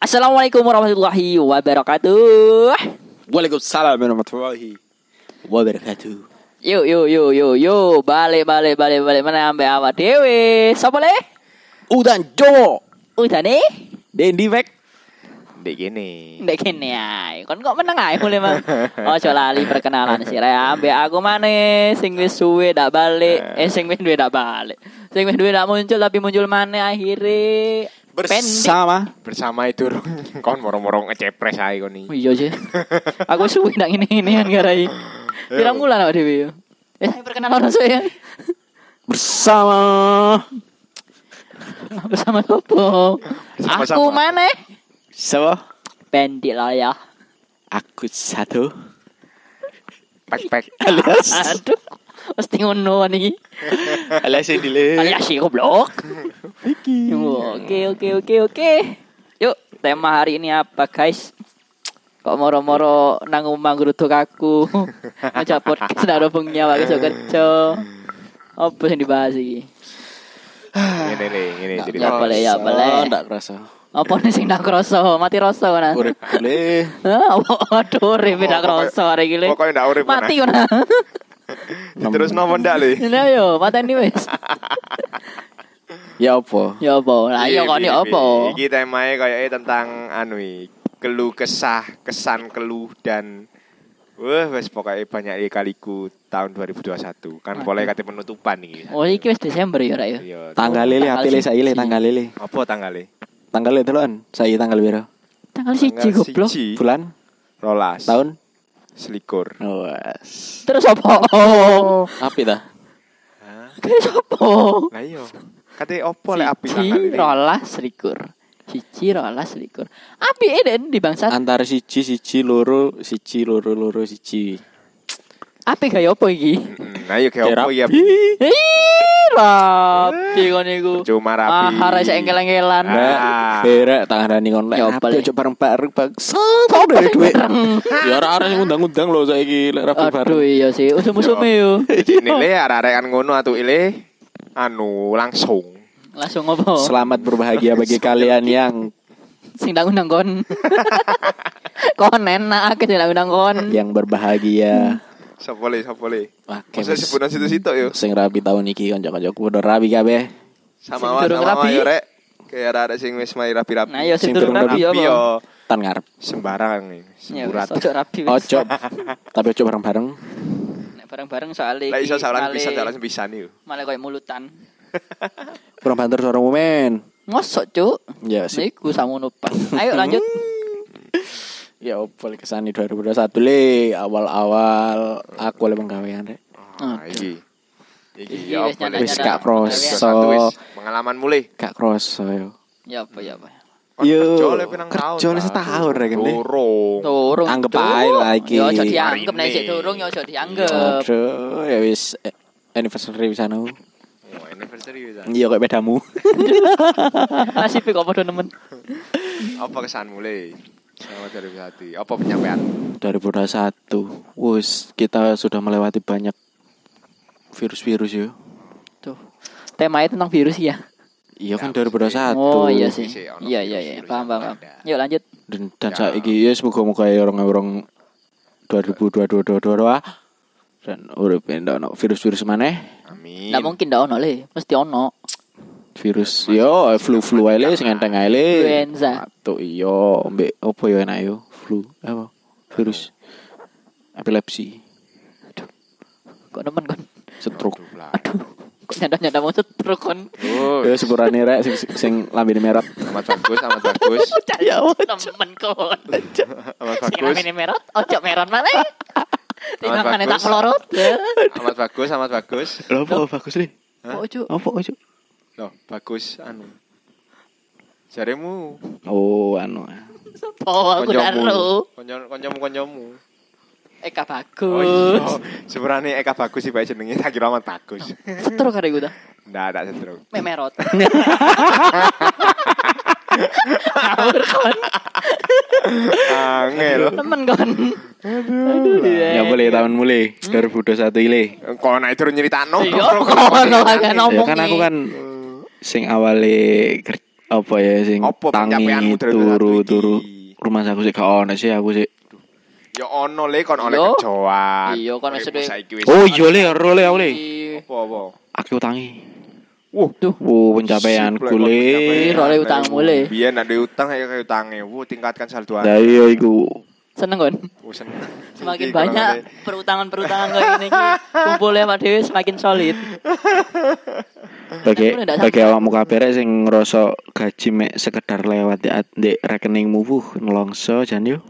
Assalamualaikum warahmatullahi wabarakatuh. Waalaikumsalam warahmatullahi wabarakatuh. Yuk yuk yuk yuk yuk balik balik balik balik mana ambek awak dewe. Sapa le? Udan Jowo. Udah nih. Dendi Mek. Dek gini. Ndek kene ae. Kon kok meneng ae mulai mang. Ojo lali perkenalan sih re ambek aku maneh sing wis suwe ndak balik. Eh sing wis duwe ndak balik. Sing wis duwe ndak muncul tapi muncul maneh akhire pendek. Bersama Bersama itu kon moro-moro ngecepres ae kon Oh, iki. Iya sih. Aku suwe ndak ngene-ngene kan garai. Pirang bulan awak dhewe yo. Eh perkenalan saya. bersama Bersama Sopo. Aku maneh. siapa? Pendek lah ya. Aku satu Pek-pek. alias Aduh. Mesti ngono nih. alias yang dile. Alias si goblok. Oke oke oke oke. Yuk, tema hari ini apa guys? Kok moro-moro nang omah ngrutuk aku. Ngajak podcast ndak ada nyawa keco-keco. Apa yang dibahas iki? Ngene nih, ngene Ya cerita. boleh ya boleh. Ndak kerasa. Apa nih sing ndak kroso? Mati rasa kan? Urip boleh. Hah? Aduh, urip ndak kroso hari iki. Le. Pokoknya ndak urip Mati kan? Terus nopo ndak le? Lah yo, mateni wis. Ya apa? Ya apa? Lah yo kon yo apa? Iki temae kayaknya tentang anu keluh kesah, kesan keluh dan Wah, wes pokoknya banyak kaliku tahun 2021 kan mulai kate penutupan iki. Oh, iki wis Desember ya, Rak ya. Iya. Tanggal lele Tanggal apile saiki le tanggal lele. Apa tanggalnya? Tanggal lele deloan. Saiki tanggal piro? Tanggal siji goblok. siji, Bulan? rolas, Tahun? Selikur. Wes. Terus apa? Oh. Api dah. Terus apa? Lah iya. Kate opo lek api tanggal Siji ini? rolas selikur. Siji rolas selikur. Api eden di bangsa. Antara siji siji loro siji loro loro siji. Api gaya apa iki? Nah, iya kayak opo ya? Rapi kon iku. Cuma rapi. Mahar rasa engkel-engkelan. Ah. Berek tangan kon lek Ya, rapi boleh. ojo bareng-bareng bangsa. Dari duit. Ya ora ora sing undang-undang lho saiki lek rapi bareng. Aduh iya sih, usum-usume yo. Ini le arek-arek kan ngono atuh ile anu langsung. Langsung ngopo? Selamat berbahagia bagi kalian yang Sing ndang undang kon. kon enak ke sing ndang undang kon. yang berbahagia. Sopo le, sopo le. Masa sebutan situ-situ yo. sing rapi tahun iki kanca-kancaku udah rapi kabeh. Sing Sama wa durung sama yo rek. Kayak arek-arek sing wis mari rapi-rapi. Nah, yo sing Sing durung durung rapi Rapi apa? yo Tan ngarep. sembarang nih, Ya, semburat. ojo rapi. wis. Ojo. Tapi ojo bareng-bareng. Nek bareng-bareng soalnya Lah iso iki salah male- pisan yo. Malah koyo mulutan. Kurang banter suaramu men. Ngosok, Cuk. Ya sih. Niku samono pas. Ayo lanjut. Ya opo lek kesani 2021 le awal-awal aku oleh penggawean rek. Ah, iki. Iki Iki ya wis Wis gak kroso. Wis pengalaman mulai. Gak kroso yo. Ya apa ya apa. Kon Yo, kerja ta? setahun, rek, ini. Durung. Durung. Anggap ae lah iki. Ya ojo dianggep nek sik ini. durung ya ojo dianggep. Aduh, ya wis eh, anniversary bisa nu. Oh, anniversary wis. Iya kayak pedamu. Nasib kok padha nemen. Apa kesan mulai? Selamat dari hati. Apa penyampaian? 2021. Wus, kita sudah melewati banyak virus-virus yo. Tuh. Temanya tentang virus ya. Iya kan Ya, 2021. Oh iya sih. Ono Iya iya iya. virus-virus Paham paham. Yuk lanjut. Dan dan Ya. saiki ya semoga-moga ya orang-orang 2022 dan urip ndak ono virus-virus maneh. Amin. Mungkin ndak ono le, mesti ono. Virus yo flu-flu ae le sing enteng ae le. Influenza. Tuh iya, mbek opo yo enak yo? Flu apa? Virus epilepsi, Kok nemen kon. stroke. Aduh. Kok nyanda-nyanda mau setruk kon. Oh, Ya sepurane rek sing sing lambene merah. amat bagus, amat bagus. Percaya temen kon. Sing bagus. namanya merot, ojo meron mana? Timbang mana tak melorot. Amat bagus, amat bagus. Lho apa bagus nih? Hah? Ojo. Apa ojo? Loh, bagus anu. Jaremu Oh, anu. Oh, aku koncomu. daru. Konco- Koncomu koncomu. Eka Oh iya. bagus. Sebenarnya Eka bagus sih bae jenenge tak kira amat bagus. Setruk kare gue dah. Ndak ada sendiri. Memerot. Ngawur kon. Angel. Temen kon. Aduh. Ya boleh tahun mulai 2021 ile. Kok naik turun nyeritakno. Iya, kono kan Ya ngomong. kan aku kan sing awale ker- apa ya sing Apa tangi turu turu rumah aku sih gak ono sih aku sih Ya ono le kon oleh Yo. kerjaan. Iya, kon wis oh iya le ero le aku le apa apa. aku utangi Wuh, Tuh. oh pencapaianku le Piro le utangmu, Le? Biyen nek duwe utang ayo kayak utange. Wuh, tingkatkan saldo lah iya iku Seneng kon. Wuh, seneng. Semakin banyak perutangan-perutangan kayak gini iki kumpulnya Pak Dewi semakin solid. bagi ndak bagi sampai. awakmu kabeh rek sing ngerasa gaji mek sekedar lewat di, di rekeningmu wuh nelongso jan yo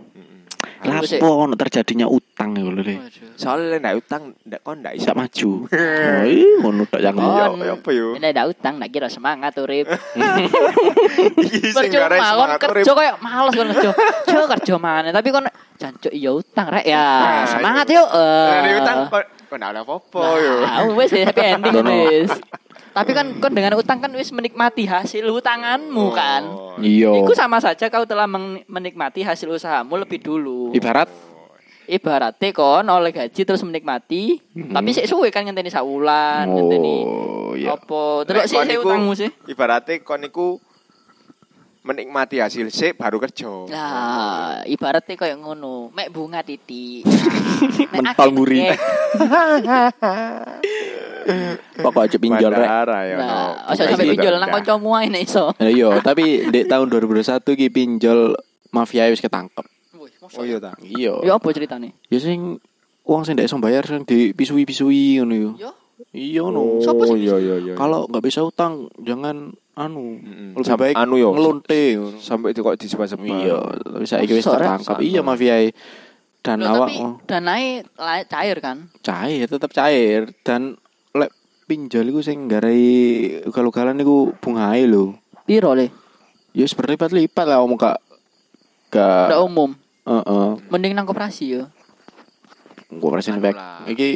lapo ono terjadinya utang iku lho Soalnya nek utang ndak kon ndak iso maju oh iya ngono tak yang Oh. Ya ya apa yo? Ini ada utang, nak kira semangat urip. Iki sing gara Percuma kon kerja kayak males kon kerja. Jo kerja mana, tapi kon jancuk iya utang rek ya. Nah, Semangat iya. yuk. eh. Nek utang kon ndak ada apa-apa yo. Wes happy ending Dono. Tapi kan kon dengan utang kan wis menikmati hasil utanganmu kan. Oh, iya Itu sama saja kau telah men- menikmati hasil usahamu lebih dulu. ibarat Ibaratnya kon oleh gaji terus menikmati, tapi sik suwe kan ngenteni sak wulan, ngenteni oh iya apa. Terus sik iku- utangmu sih. Ibaratnya kon iku menikmati hasil sik baru kerja. Nah, ibaratnya kayak ngono, mek bunga titik. Mentol nguri. pokok aja pinjol rek ya. Nah, Bukan sampe pinjol nang kancamu ae nek iso. Nah, iya tapi di tahun 2021 ki pinjol mafia wis ketangkep Oh iya ta. iya Ya apa ceritane? ya sing uang sing ndak iso bayar sing dipisui-pisui ngono yo Yo. Iya no Sopo sih? iya iya iya. kalau nggak bisa utang jangan anu Mm-mm. lebih baik anu yo. ngelonte sampai itu kok disebar-sebar. iya tapi saiki wis ketangkep Sana. iya mafia dan Loh, awak tapi oh, danai la- cair kan? cair tetap cair dan lek pinjol iku sing garai ugal-ugalan iku bungae lho Piro le? ya wis berlipat-lipat lah omong gak gak umum. heeh Mending nang koperasi yo. Koperasi back. Iki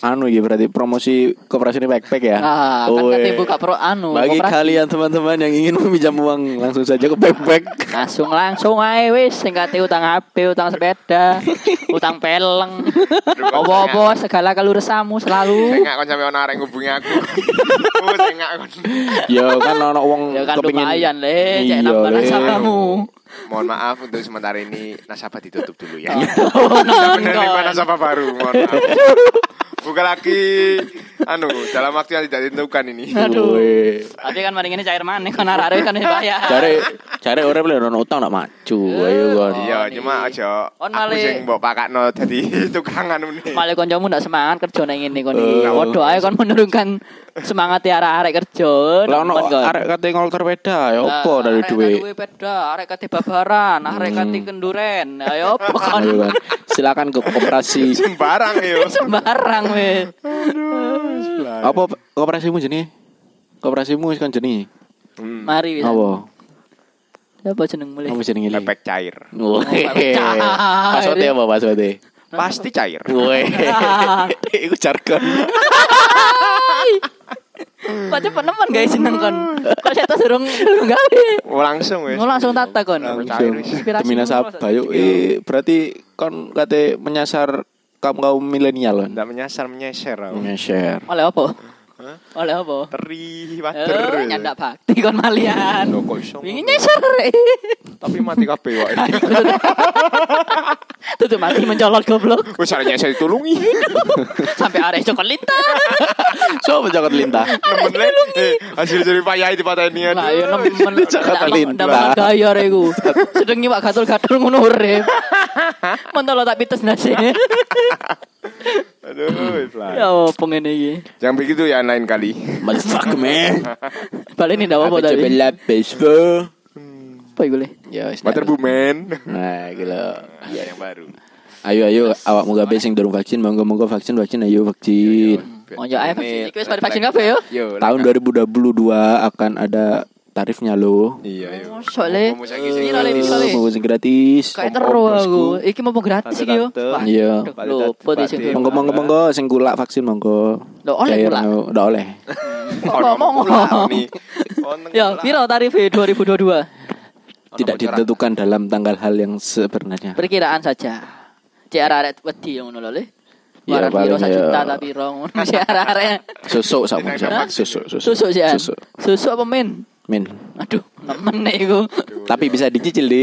anu iki berarti promosi koperasi backpack ya. Ah, kan Oh, eh. buka pro anu Bagi koperasi. kalian teman-teman yang ingin meminjam uang langsung saja ke backpack. langsung langsung ae wis sing kate utang HP, utang sepeda, utang peleng. Apa-apa segala keluresamu selalu. Tengak kon sampe ono arek ngubungi aku. Oh, tengak kon. ya kan ono wong Ya kan kepengin lumayan le, cek Iya, nambah Le. Mohon maaf untuk sementara ini nasabah ditutup dulu ya. Oh, Kita non, menerima kon. nasabah baru. Mohon maaf. Bukan lagi anu dalam waktu yang tidak ditentukan ini. Aduh. Tapi kan mending ini cair maneh kan arek kan bayar. Cari cari orang boleh ono utang nak maju. Ayo kan. Iya, Oh, cuma nih. aja On aku male- sing mbok pakakno dadi tukangan ngene. Malah kancamu ndak semangat kerja nang ngene kon iki. Eh. Padha ae kon menurunkan semangat ya arek kerja. Lah ono kon. arek kate ngolter peda ya opo dari arek duwe. duwe peda, arek kate babaran, arek kate kenduren. Ayo apa kon kan. Silakan ke koperasi. Sembarang yo. sembarang weh. Apa koperasimu jenenge? Koperasimu kan jenenge. Hmm. Mari wis. Apa? Apa jeneng mulai? Kamu jenenge. Lepek cair. Woi. cair. Passwordnya apa passwordnya? Pasti cair. Woi. Iku jargon. Kok cepet nemen guys seneng kon. Kok saya durung durung gawe. Oh, langsung wis. Mau langsung tata kon. Inspirasi Demi nasabah yuk. Eh, berarti kon kate menyasar kaum kaum milenial kan? Ndak menyasar menyeser aku. Nge-share. Oleh apa? Hah? Oleh apa? Teri Eh, wader. nyandak bakti kon malian. Loh, kok iso Wingi rek. Tapi mati kabeh kok. Tutup mati mencolot goblok Wis arek nyesel ditulungi. sampai arek cokot lintah. Coba jangan lintah. Nemen. Eh, hasil dari payah di pateni Lah ya nemen Jakarta Lintah. ndak gaya reku. Sedeng nyiwak gatul-gatul ngono urip. Mentolo tak pites nasi. Aduh. Ya apa ngene iki? Jangan begitu ya lain kali. Motherfucker man. Balik ini ndak apa Apa coba lapis bro? Apa iku le? Ya wis. Water Bumen. Nah, gila. Iya yang baru. Ayo ayo awak muga be sing durung vaksin monggo monggo vaksin vaksin ayo vaksin. Ojo ae vaksin. Iki wis pada vaksin kabeh yo. Yo. Tahun 2022 akan ada tarifnya lo. Iya, yo. Mosok le. Ngomong saiki sing Ini le bisa le. Mau sing gratis. Kayak Om- teru om aku. Iki mau gratis iki yo. Iya. Lupa di sini. Batik. Monggo monggo monggo sing kulak vaksin monggo. Loh, oleh kulak? no, Nggak oleh. Ngomong. Ya, piro tarif 2022? Tidak ditentukan dalam tanggal hal yang sebenarnya. Perkiraan saja. Cek arek wedi ngono lho le. Ya, piro paling ya. juta ta piro ngono cek arek. Susuk sama Hah? susuk susuk Susuk sih. Susuk. Susuk apa men? Min. Aduh. Nemen nek iku. Tapi bisa dicicil di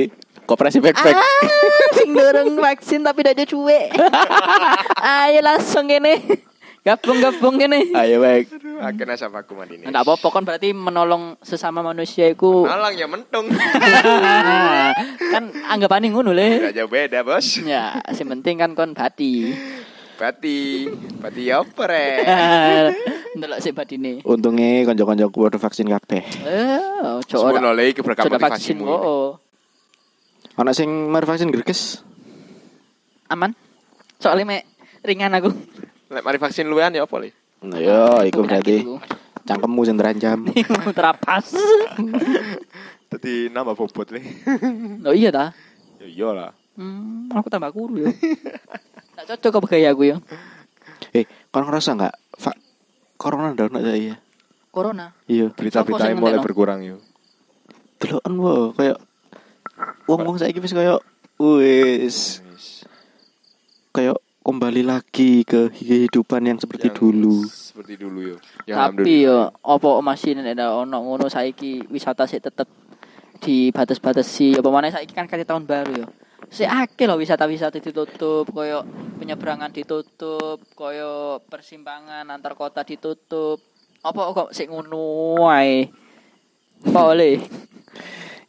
Koperasi Backpack. Ah, sing dorong vaksin tapi tidak ada cuek. Ayo langsung ini. Gabung-gabung ini. Ayo baik. Aduh, akhirnya sama aku mandi ini. Enggak apa-apa kan berarti menolong sesama manusia iku Nolong ya mentung. kan anggapannya ngono le. Gak jauh beda bos. Ya, sing penting kan kon bati. Bati, bati apa re? Ndelok sik batine. Untungnya konco-konco ku udah vaksin kabeh. Eh, ojo ora. lagi keberkah Sudah vaksin oh. Ana sing mar vaksin greges. Aman. Soalnya mek ringan aku. Lek mari vaksin luwean ya apa li? Nah, yo iku berarti cangkemmu sing terancam. Terapas. Tadi nambah bobot li. Oh iya ta? Ya iyalah. Hmm, aku tambah kuru ya. Tak cocok apa gaya aku ya. Eh, kon ngerasa enggak? Fa corona ndak ono saya. Corona. Iya. Berita-berita sing mulai berkurang yo. Deloken wo kayak wong-wong saiki wis kayak wis kayak kembali lagi ke kehidupan yang seperti Yang dulu. Seperti dulu yo. Ya Tapi yo apa masih ada ono ngono saiki wisata sik tetep dibatas-batasi apa mana saiki kan kali tahun baru yo. Sik akeh lho wisata-wisata ditutup, koyo penyeberangan ditutup, koyo persimpangan antar kota ditutup. Apa kok sik ngono wae? Apa oleh?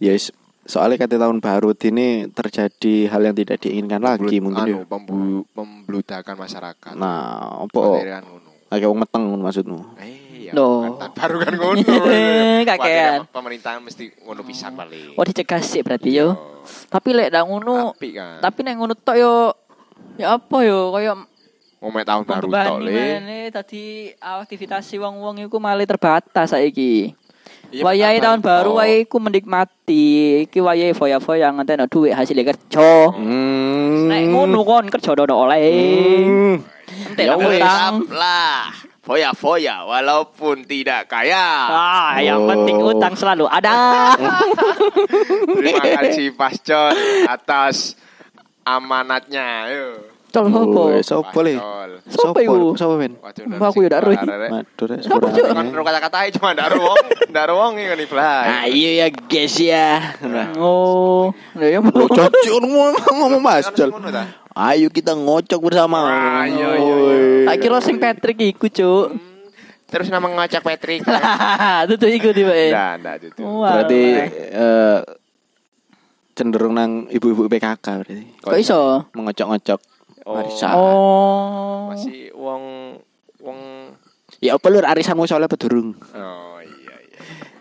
Ya wis, soalnya kata tahun baru ini terjadi hal yang tidak diinginkan lagi mungkin ya. anu, pembu pembludakan masyarakat. Nah, apa? Agak wong meteng maksudmu. Eh, ya, Loh. kan baru kan ngono. Kakean. Wadah, Pemerintahan mesti ngono pisan paling. Oh dicegah sik berarti yo. Tapi lek ndak ngono, Tapi kan. tapi nek ngono tok yo ya apa yo koyo Momen tahun baru tok le. tadi aktivitas wong-wong iku malah terbatas saiki. Iya, Wayahe pertama tahun baru wae iku menikmati. Iki wayahe foya-foya ngenteni duit hasil kerja. Hmm. Nek ngono kon kerja dono oleh. Hmm. Entek Ya nang lah. Foya-foya walaupun tidak kaya. Ah, yang Oh. penting utang selalu ada. Terima kasih Pascon atas amanatnya. Yo. Col Oh, opo? wes, Sopo le? Sopo iku? Sopo? Waduh, Mbak, aku ya ndak roh iki. Waduh, rek. Sopo, Cuk? Kan ro kata-kata cuma ndak ruang, ndak ruang iki kan iblay. Ayo ya guys ya. Oh, ya cocok ngomong ngomong Mas. Jol. Ayo kita ngocok bersama. Ayo, ayo, Woi. Tak kira sing Patrick iku, Cuk. Terus nama ngocak Patrick. Tutu iku tiba eh. Ndak, ndak itu. Berarti eh, cenderung nang ibu-ibu PKK berarti. Kok iso? Mengocok-ngocok Oh. warisan. Oh. Masih wong wong Ya apa lur arisanmu soalnya pedurung. Oh iya iya.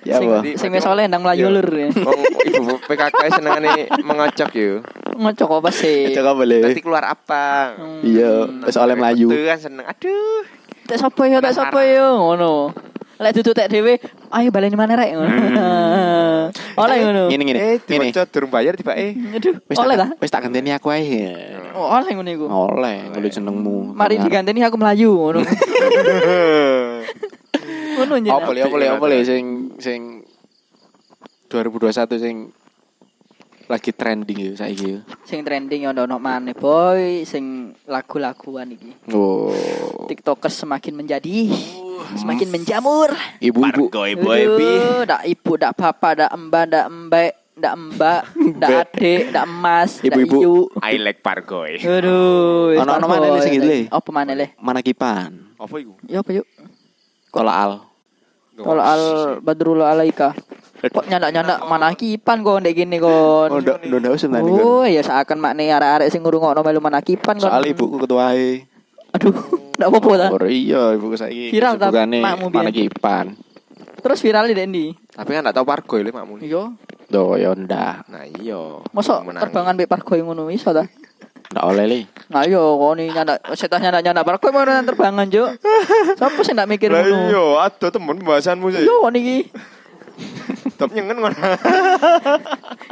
Ya sing, apa? sing wis oleh ndang mlayu Iya. lur. ya. Wong ibu PKK senengane mengocok yo. Ngocok apa sih? Cocok apa le? Nanti keluar apa? Hmm. Iya, wis oleh melayu. Itu kan seneng. Aduh. Tak sapa yo, tak sapa yo ngono. Lek duduk tek dhewe, ayo baleni mana rek ngono. Oleh ngono. Ngene ngene. Eh, Ngene. durung bayar tiba eh. Aduh, oleh ta? wis tak ganteni aku ae. Oh, oleh ngono iku. Oleh, kulit senengmu. Mari diganteni aku melayu ngono. Ngono njen. Apa le apa le apa le sing sing 2021 sing lagi trending ya saiki ya. Sing trending yo ono maneh boy, sing lagu-laguan iki. Oh. TikTokers semakin menjadi semakin menjamur. Ibu-ibu Aduh, dak ibu, dak bapak, dak mbak, dak mbak, dak mbak, dak adik, dak emas, dak Ibu-ibu. iyu. I like Pargoy. Aduh, wis Ono-ono tak maneh boy. sing gitu, Le? Apa maneh le? mana kipan? Apa iku? Ya apa yuk? Kalau al. Kalau al badrul alaika. Kok nyandak-nyandak mana kipan kok ndek gini kon. Oh, ndak ndak kan. Oh, ya seakan makne arek-arek sing ngrungokno melu manakipan kon. Soal ibuku ketuae. Aduh, ndak apa-apa ta. Oh iya, ibuku saiki. Viral ta, makmu mana kipan. Terus viral di Dendi. Tapi kan ndak tau Pargoy le makmu. Iya. Do ya ndak. Nah iya. Mosok terbangan mbek pargo ngono iso ta? Ndak oleh le. Nah yo kok ni nyandak setah nyandak nyandak pargo mau terbangan juk. Sopo sing ndak mikir Lah ngono? iya, ada temen pembahasanmu sih. Yo kon iki. Top nyengen ngono.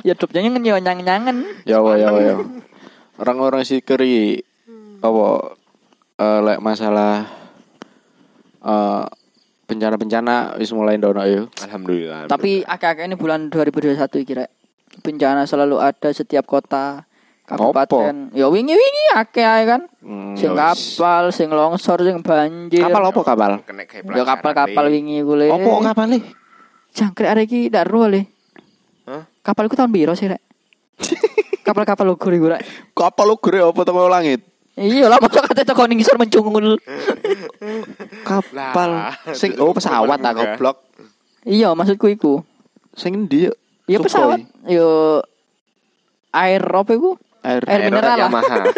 Ya dopnya nyen nyang-nyangen. Ya wa ya wa ya. Orang-orang si keri apa eh lek masalah eh bencana-bencana wis mulai ndono ya. Alhamdulillah. Tapi akak ini bulan 2021 iki rek. Bencana selalu ada setiap kota kabupaten. Ya wingi-wingi akeh ae kan. Hmm, Sing ya kapal, sing longsor, sing banjir. Kapal apa kapal? Ya kapal-kapal wingi ku le. Apa kapal le? Jangkrik arek iki ndak ro le. Hah? Kapal iku tahun piro sih, Rek? Kapal-kapal lugur iku, Rek. Kapal gede apa teko langit? Iya lah masa kate teko ning ngisor mencungul. Kapal Lah. sing oh pesawat tak Enggak. goblok. Iya, maksudku iku. Sing endi? Iya pesawat. Yo air apa iku? Air, Air Aero mineral lah. Yamaha.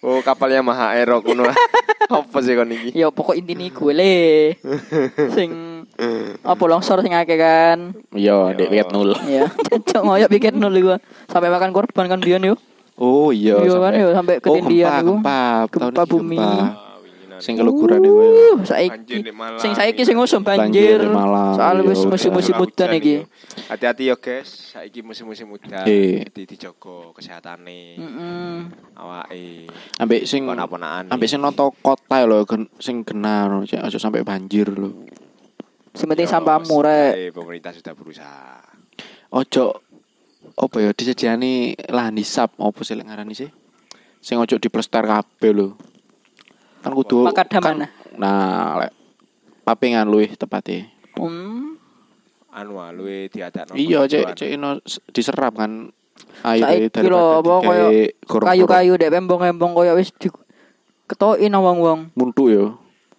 Oh, kapal Yamaha Aero kuno. Apa sih kon iki? Ya pokok intine iku le. Sing apa longsor sing akeh kan. Iya, dek wiket nul. Iya, cocok ngoyo bikin nol iku. Sampai makan korban kan biyen yo. Oh iya. Iya kan, iya, sampai ketindihan oh, iku. gempa, gempa, Gempa bumi. gempa. Ah. Sing keluguran iku. ya. Uh, saiki di sing saiki sing usum Banjir di iya, wis musim-musim udan iki. Hati-hati ya guys, saiki musim-musim udan. Eh. Jadi dijogo kesehatane, Heeh. awake. Ambek sing Ponaan-ponaan. ambek sing noto kota lho gen, sing kena aja sampai banjir lho. Sing penting sampahmu rek. Eh, pemerintah sudah berusaha. Ojo apa ya disediani lahan hisap apa sih ngarani sih? Sing ojo diplester kabeh lho. Kan kudu Makadam kan, mana? Nah, lek papingan luwih tepatnya. Hmm. Anu ah, luwe diadakno. Iya, cek cek ino diserap kan air lho apa kayu-kayu dek pembong-pembong koyo wis di ketoki nang wong-wong. muntu yo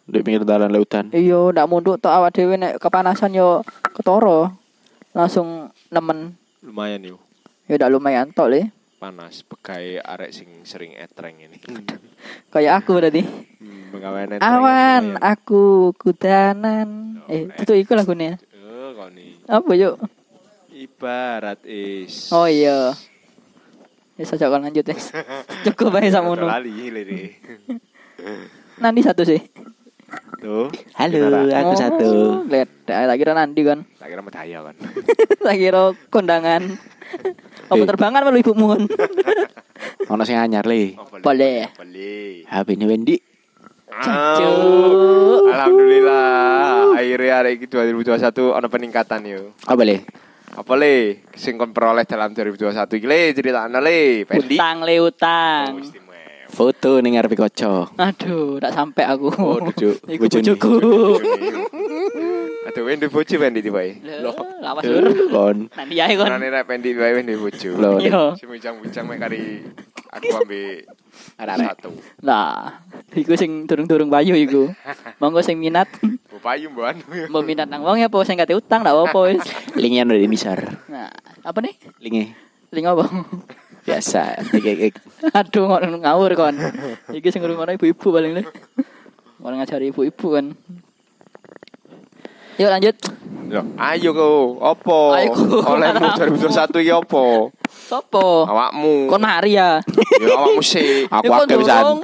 di pinggir dalan lautan. Iya, ndak munduk tok awak dhewe nek kepanasan yo ketara. Langsung nemen. lumayan yo. Ya ndak lumayan tok le. Panas begai arek sing sering etreng ini. Kayak aku berarti. Hmm, etreng. Awan, lumayan. aku kudanan. Eh, itu iku lagunya. Oh, kau nih. Apa yuk? Ibarat is. Oh iya. Ya saja kan lanjut wis. Cukup bae sakmono. Lali. Nanti satu sih. Tuh. Halo, Kenapa? aku Oh, satu. Lihat, tak kira nanti kan. Tak kira medaya kan. tak kira kondangan. Apa Eh. terbangan melu ibumu kan? Ono sing anyar le. Oh, Boleh. Boleh. HP ini Wendy. Cucu. Au. Alhamdulillah. Akhirnya hari ini 2021 ada peningkatan yo. Oh boleh. Apa le? Sing kon peroleh dalam 2021 iki le critakno le. Pendi. Utang le Oh, utang. istimewa. Foto ning arep kocok. Aduh, tak sampai aku. Oh, dujuk. Iku bojoku. Aduh, Wendy bojo Wendy tiba Loh, lawas dur. Kon. Nanti ya kon. Karena rek Wendy wae Wendy bojo. Loh. Iya. Si bujang-bujang mek kari aku ambil Arek-arek. satu. Nah, iku sing durung-durung bayu iku. Monggo sing minat, Bu payu mbok anu mau minat nang wong ya apa sing kate utang ndak apa wis. Linknya udah misar. Nah, apa nih? Linknya Link apa? Biasa. Aduh, ngono ngawur kon. Iki sing ngrungokno ibu-ibu paling le. Mau ngajari ibu-ibu kan. Yuk lanjut. Loh, ayo kau, opo? Ayo, ku. Olehmu 2021 iki opo? Sopo? Awakmu. Kon hari ya. Ya awakmu sih. Aku Ya, akeh pisan. durung.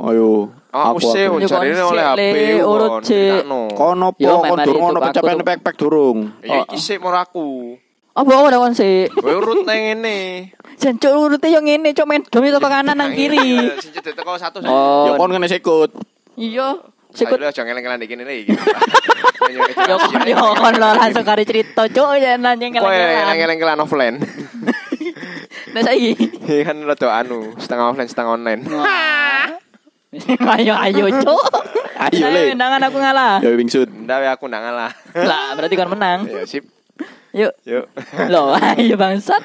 Ayo. Awakmu sih. Ya, kon oleh HP. Urut sik. Kon opo? Kon durung ono tuh- pek-pek durung. Ya iki sik mau aku. Apa ada kon sih? Kowe urut nang ngene. Jancuk urute yo ngene, cok men domi teko kanan nang kiri. Sing cedek teko satu. Oh. Ya kon kena sikut. Iya. Sikut. Ayo jangan ngeleng-ngeleng iki iki. yo kon yo kon lo langsung kari cerita, cok ya nanya Kowe ngeleng-ngeleng. ngeleng-ngeleng offline. Nah saiki. Iya kan rada anu, setengah offline setengah online. ayo ayo, cok. Ayo, Le. Nangan aku ngalah. Ya wingsut. Ndak we aku ndak ngalah. Lah, berarti kon menang. Ya sip. Yuk. Yuk. Loh, ayo bangsat.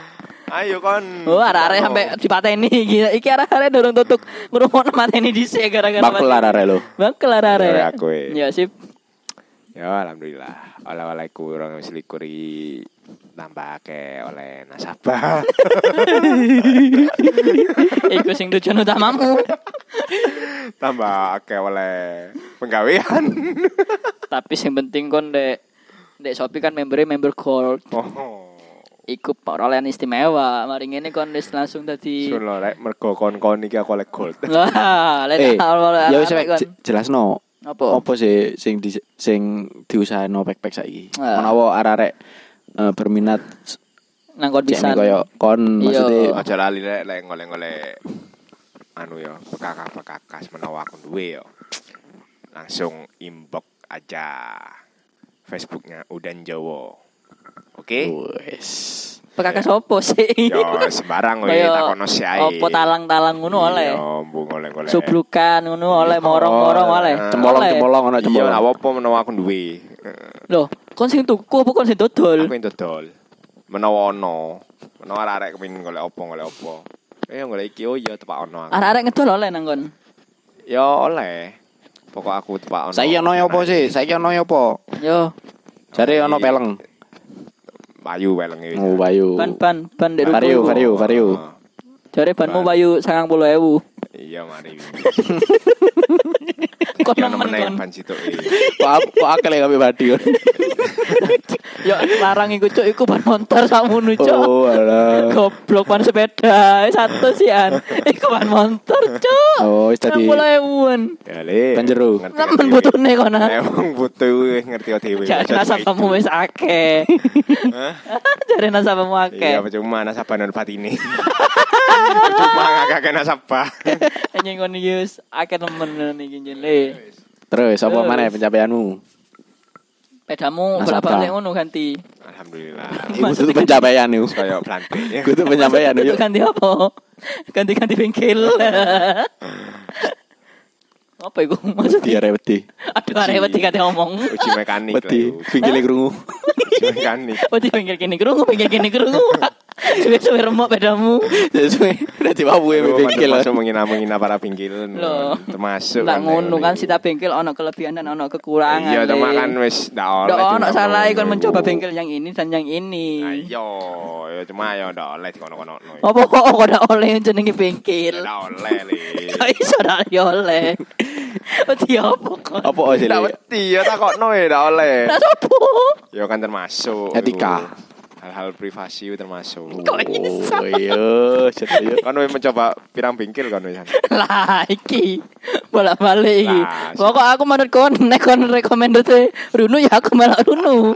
Ayo kon. Oh, arek-arek sampai dipateni iki. Iki arek-arek dorong tutuk ngrungokno mateni dhisik gara-gara. Bakul arek lo. Bakel arek-arek. Ya, aku, eh. Ya sip. Ya alhamdulillah. Oleh-oleh kurang wis likuri tambah ke oleh nasabah. Iku sing tujuan utamamu. tambah ke oleh penggawean. Tapi sing penting kon dek dek Shopee kan membernya member gold. oh. Iku perolehan istimewa. Mari ngene kon wis langsung dadi Sun lo rek mergo kon-kon iki aku oleh gold. Lah, Eh, lek awal ya wis jelasno. Apa? Apa sih sing di, sing diusahano pek-pek saiki? Ah. Menawa arek eh, berminat Nang kon bisa koyo kon Iya. maksudnya Aja lali rek lek ngoleh-ngoleh anu ya, pekakas-pekakas menawa aku duwe ya. Langsung inbox aja Facebooknya Udan Jawa. Oke? wes. Pekakas opo sih? Yo sembarang kowe takono si ae. Opo talang-talang ngono oleh. Iya, mbung oleh-oleh. Sublukan ngono oleh morong-morong oleh. Cemolong Oleh. cemolong ana Iya, cemolong. gak apa-apa menawa aku duwe. Loh, kon sing tuku apa kon sing dodol? Aku yang dodol. menawa ono. Menawa arek kepengin golek opo golek opo. Eh golek iki oh iya tepak ono. aku. Arek-arek ngedol oleh nang kon. Ya oleh. Pokok aku tepak ono. Saiki ono apa sih? Saiki ono apa? Yo, Jare ono peleng. Bayu pelenge. Oh, Bayu. ban ban ban ndek Vario, ruko. Vario, Vario. Oh, Jare banmu Ban. bayu 90.000. Iya mari. Ya nemen kon. ban situ. eh. Kok kok akeh kabeh badi kon. Yo larang iku cuk iku ban motor sakmono cuk. Oh, alah. Goblok ban sepeda. Satu sian. Iku ban motor cuk. Oh, wis dadi 60.000. Ya le. Banjero. ngerti Nemen dhewe. butuhne kono. Emang butuh ngerti dhewe. Jadi nasabahmu wis akeh. Hah? Jadi nasabahmu akeh. Iya, cuma nasabah non ini. Cuma ngagak nasabah. Anjing kon iki wis akeh nemen iki jele. Terus apa Terus. mana pencapaianmu? Pedamu Nasabah. bolak-balik ngono ganti. Alhamdulillah. Iku tuh pencapaian iku. Kayak ya. Iku tuh pencapaian Itu yuk. ganti apa? Ganti-ganti bengkel. apa iku maksudnya? Dia wedi. Aduh arek wedi kate ngomong. Uji mekanik. Wedi, pinggile krungu. Uji mekanik. Wedi bengkel kene krungu, bengkel kene krungu. Suwe-suwe remuk pedamu. Sesuai udah diwawu Yo, pinggil. Termasuk menghina-menghina para pinggil. Loh. Termasuk. Ndak kan, ngono ya, kan sita bengkel ono kelebihan dan ono kekurangan. Iya, cuma kan wis ndak ono cuma salah ngono kon mencoba bengkel yang ini dan yang ini. Ayo, ya cuma ya ndak oleh dikono-kono. Apa kok kok ndak oleh jenenge bengkel? Ndak oleh. Kok iso ndak yo oleh? Wedi apa kok? Apa sih? Ndak wedi ya takokno ya ndak oleh. Ndak sopo? Ya kan termasuk. Etika. Hal-hal privasi termasuk. Kok iso? Oh iya, serius. Kan wis mencoba pirang bengkel kan wis. Lah iki bolak balik iki. Pokok aku menurut kon nek kon rekomendasi Runu ya aku malah Runu.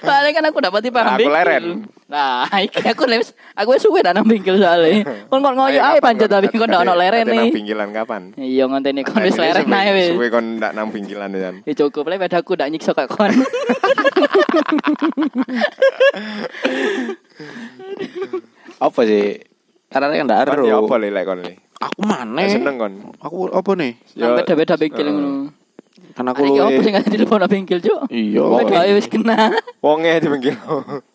Soalnya kan aku dapat paham Aku leren. Nah, iki aku les aku wis suwe nang bengkel soalnya. Kon kon ngoyo ae pancet tapi kon ndak ono leren Nang nih. pinggilan kapan? Iya ngonteni kon wis suwe- nae wis. Suwe kon ndak nang pinggilan ya. Ya cukup lah pedaku ndak nyiksa kok kon. Apa sih? Karena kan ndak Kon ya ero. apa lek kon? Aku mana? Seneng kon. Aku apa nih? Nang Ya, beda-beda eh, ngono. Kan aku Iki apa luwe. sing telepon bengkel, Cuk? Iya. Beda ae wis kena. Wonge di bengkel.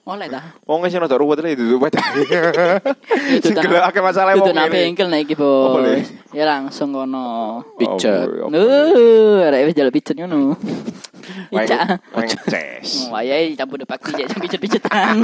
Oleh ta? Wonge sing rada ruwet li duduk. Itu Sing gelek masalah wong nang bengkel nek iki? Bos. Ya langsung kono. Pijet. Oh? Nuh, arek wis jalan pijet ngono. Ica. Wayahe campur depak pijet pijet-pijetan.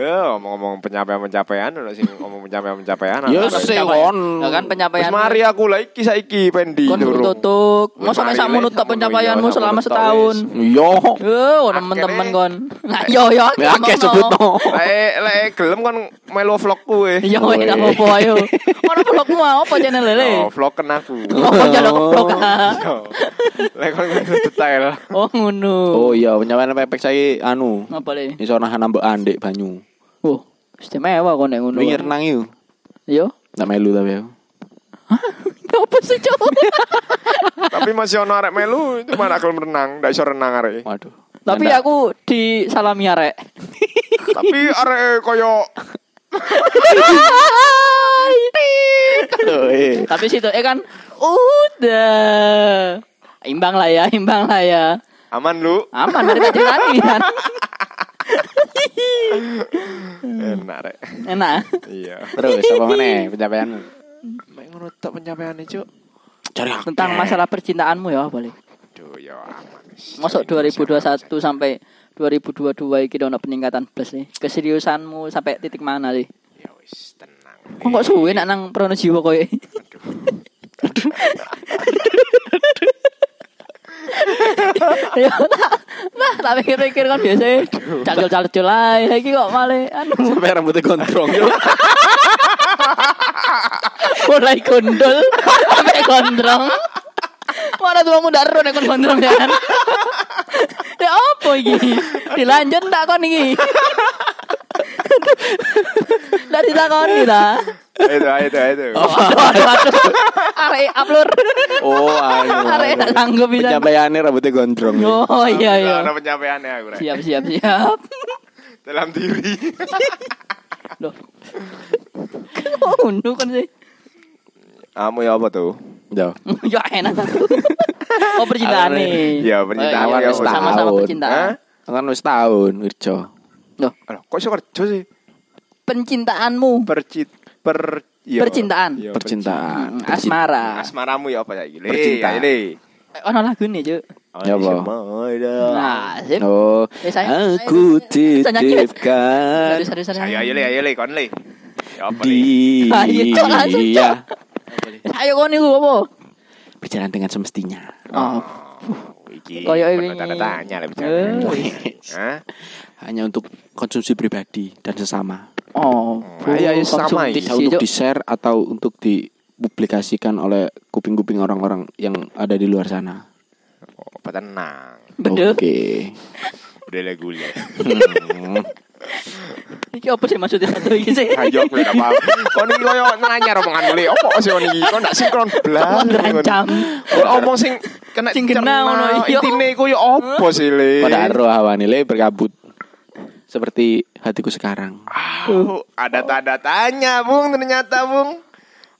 Ya, ngomong-ngomong pencapaian-pencapaian, ono sing ngomong pencapaian-pencapaian. Ya, apa? sih, Pencapaian. kon. Ya kan Wis pencapaian. mari aku lah iki saiki pendi. Kon tutuk. Wis Mosok sak Le, menut tok sakmono, pencapaianmu selama setahun. Iya. Yo, temen-temen Akhirnya- kon. Nah, yo yo. Ya akeh sebutno. Lek lek gelem kon melu vlogku we. Yo, Weh. enak apa ayo. Ono vlogmu apa channel lele? Oh, vlog ken aku. Oh, jaluk vlog. ah. Yo. Lek kon detail. Oh, ngono. Oh iya, pencapaian pepek saya anu. Apa le? Iso nahan mbok andek banyu. Oh, istimewa kok nek ngono. Wingi renang yuk. Yo. Ndak melu tapi aku. Apa sih, Cuk? Tapi masih ono arek melu itu mana gelem renang, ndak iso renang arek. Waduh. Tapi Ndak. aku di salami arek. Tapi arek koyo. Tapi situ eh kan udah imbang lah ya, imbang lah ya. aman lu. Aman dari tadi kan. Enak rek. Enak. Iya. Terus apa mana pencapaianmu? Mek ngono tok pencapaiane, Cuk. Cari. Tentang masalah percintaanmu ya boleh. Duh, ya aman. Masuk Indonesia 2021 sampai 2022 iki ono peningkatan plus nih. Keseriusanmu sampai titik mana sih? Ya wis tenang. Kok kok suwe nak nang Pronojiwo koyo. Aduh. Ya nah, nah tak pikir-pikir kan biasa cacul-cacul ae iki kok malah anu Sampai rambutnya gondrong. mulai gondol sampai gondrong. Mana tuh muda ro nek kon gondrong ya kan. Ya apa iki? Dilanjut ndak kon iki? Ndak ditakoni ta. Itu itu itu. Aduh aduh aduh. Arek upload. Oh, anu. Arek sanggup bisa. Pencapaiannya rambutnya gondrong. Oh iya iya. Ada pencapaiannya aku rek. Siap siap siap. Dalam diri. Loh. Ngono kan sih. Kamu ya apa tuh? Yo. ya enak. oh percintaan nih. Ya, percintaan Oh, ya, iya, sama-sama setahun. percintaan. Kan wis tahun kerja. Loh, kok iso kerja sih? pencintaanmu. Percit per iya. Percintaan. Iya, Percintaan. Asmara. Asmaramu ya apa ya iki? Percintaan. Ini. Eh, Ono lagu nih, Cuk. Ya, apa? Nah, sip. Oh, Eh, saya- aku titipkan. Ayo ayo le, ayo le, kon le. Ya dia. Ayo, kau niku apa? Berjalan dengan semestinya. Oh, iki. Koyo penuh ini. tanda tanya le Eh, bicara. wis. Hah? Hanya untuk konsumsi pribadi dan sesama. Oh, Ayo, ayo, sama iki. Sih, untuk Cuk. di-share atau untuk dipublikasikan oleh kuping-kuping orang-orang yang ada di luar sana. Oh, tenang. Oke. Udah le gule. Hmm. Iki apa sih maksudnya satu iki sih? Ayo kowe ora paham. Kon iki koyo nanya omongan le. Opo sih kon iki? Kon ndak sinkron blas. Ngerancam. Kon omong sing kena Sing kena ngono, iya. Intine ku yo opo sih le? Pada arwah hawa nilai berkabut. Seperti hatiku sekarang. Oh, ada tanda tanya, Bung, ternyata, Bung.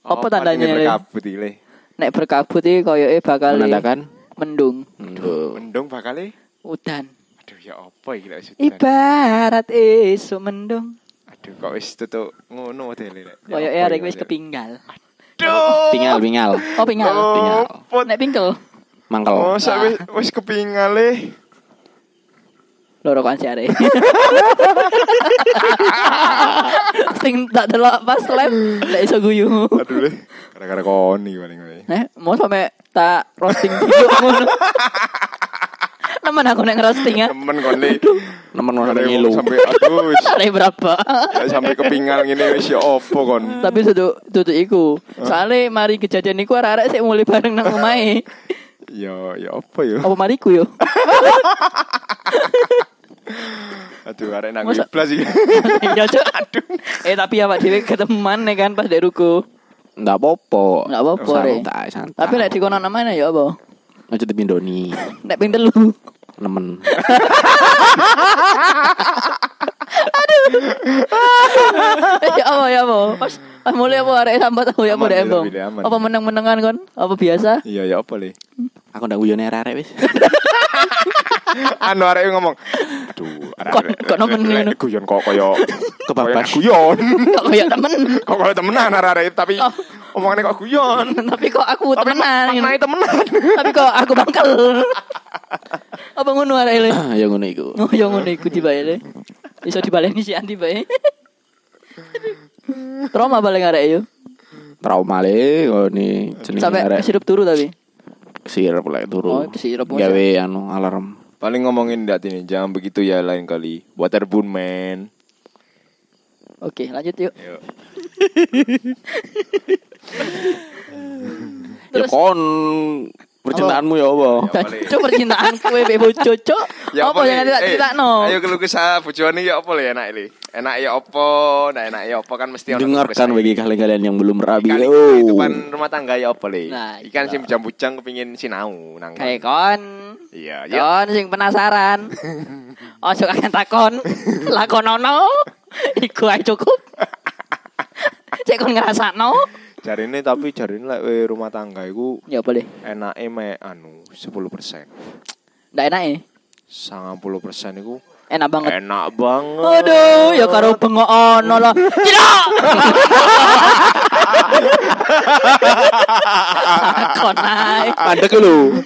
Apa tandanya, Le? berkabut iki? Nek berkabut iki koyoke bakal Menandakan mendung, Aduh. Mendung bakal udan. Aduh, ya apa iki lek? Ibarat esuk mendung. Aduh, kok wis tutuk ngono modele lek. Ya Koyoke apa arek wis kepinggal. Aduh. Tinggal bingal. Oh, pinggal. Tinggal. Put. Nek pingkel Mangkel. Oh, sak wis wis kepingal le. Loro kan si arek. Sing tak delok pas live lek iso guyu. Aduh, le. Gara-gara koni paling kowe. Nek mau sampe tak roasting video ngono. Nemen aku nek ngerosting ya. Temen kon le. Nemen yang ngilu. sampai aduh Arek berapa? ya sampai kepingal ngene wis ya opo kon. Tapi duduk duduk iku. Soale mari kejadian iku arek-arek sik mulai bareng nang omahe. Ya ya apa ya? Apa mariku yo? Aduh, arek nang iblas iki. Ya Cuk. Aduh. Eh tapi awak dhewe ketemuan nih kan pas dek ruko. Nggak apa-apa. Nggak apa-apa, Re. Santai, santai. Tapi lek dikono namanya ya apa? Aja dipindoni. Nek ping telu. Nemen. ya apa ya apa? Pas mulai apa arek sambat aku ya apa aman. Apa meneng-menengan kon? Apa biasa? Iya ya apa le? Aku ndak guyone arek wis. anu arek ngomong aduh arek Kok- nemen ngono? guyon kok koyo Kebabat. guyon Kok kayak temen. kok koyo temenan arek tapi Oh. omongannya kok guyon tapi kok aku tapi temenan. maknanya temenan tapi kok aku bangkel. apa ngono arek le? ya ngono iku. Oh, yang ngono iku dibae le. Iso dibaleni si Andi bae. Trauma paling arek yo. Trauma le ngene jenenge Sampai arek. sirup turu tapi. Sirup lek Oh, turu. kesirup Gawe anu alarm. paling ngomongin dat ini jangan begitu ya lain kali waterboom man Oke, lanjut yuk. Yuk. Ya Terus- kon percintaanmu ya apa? Ya, boleh. Cuk percintaan kowe be bojo, Cuk. Apa yang tidak Eh, critakno? ayo keluh kesah bojone ya apa le enak le enak ya apa nah enak ya apa kan mesti ono Dengarkan bagi kalian-kalian yang belum rabi. Ikan Oh. kehidupan rumah tangga ya apa le Nah, ikan iya. sing bujang-bujang kepingin sinau nang Kayak kon. iya ya Kon sing penasaran. Ojo kakek takon. Lakonono. Iku ae cukup. Cek kon ngrasakno. Jari ini tapi jari ini lek we rumah tangga iku Ya boleh. enak me anu 10 persen, Ndak enak sangat puluh persen iku Enak banget. enak banget. Aduh, ya karo bengok ono lah. Tidak. Kon ae. Mandek lu.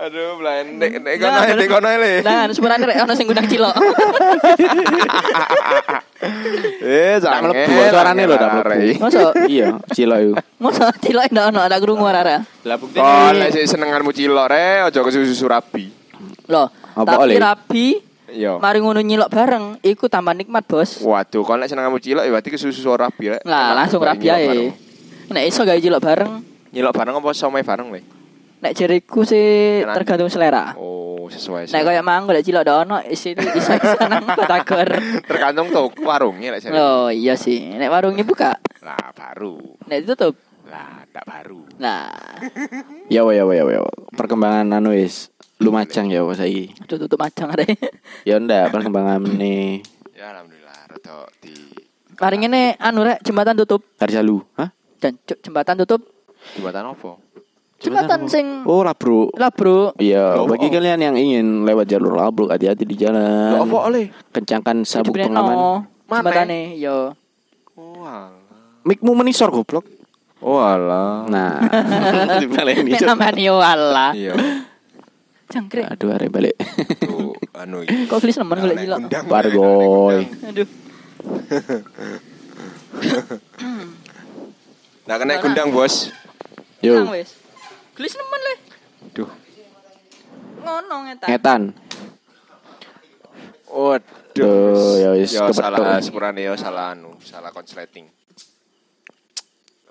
Aduh, blendek nek kono Nah, ae nek kono ae le. Nah, sebenarnya rek ono sing gudang cilok. Eh, jangan mlebu suarane lho, tak mlebu. Masa Iya, cilo iku. masa cilok ndak ono ada krungu arek. Lah Kok lek sik senenganmu cilok re, aja kesusu rabi. Loh, Apa tapi oleh? rabi Yo. mari ngono nyilok bareng iku tambah nikmat, Bos. Waduh, kon lek senenganmu cilok ya berarti kesusu rabi rek. Lah, langsung rabi ae. Nek iso gawe cilok bareng, Nyilok bareng apa somai bareng le? Nek jeriku sih tergantung selera. Oh, sesuai. Nek koyo mang golek cilok ndak ono isi iso iso nang batagor. tergantung tuh warungnya lek jare. Loh, iya sih. Nek warungnya buka, Lah, baru. nek ditutup. Lah, tak baru. Nah, Ya wa ya wa ya wa. Perkembangan anu wis lumacang ya wa saiki. udah tutup macang arek. Ya ndak perkembangan nih Ya alhamdulillah rada di Mari ngene anu rek jembatan tutup. hari Salu. Hah? Jancuk jembatan tutup. Jembatan apa? Jembatan sing Oh lah, Bro. Iya, bagi oh. kalian yang ingin lewat jalur labruk hati-hati di jalan. Lho, apa oleh? Kencangkan sabuk Jebretno pengaman. Mana? Jembatane, yo. Oh alah. Mikmu menisor goblok. Oh alah. Nah, dibaleni namanya yo Allah. Iya. Jangkrik. Aduh, arek balik. Tuh anu. Kok gelis nemen golek gila. Pargoy. Aduh. Nah kena gundang bos. Yo, Nang wis. Gelis nemen le. Duh. Ngono ngetan. ngetan. Waduh. Duh, ya wis, Ya salah sepurane ya salah anu, salah konsleting.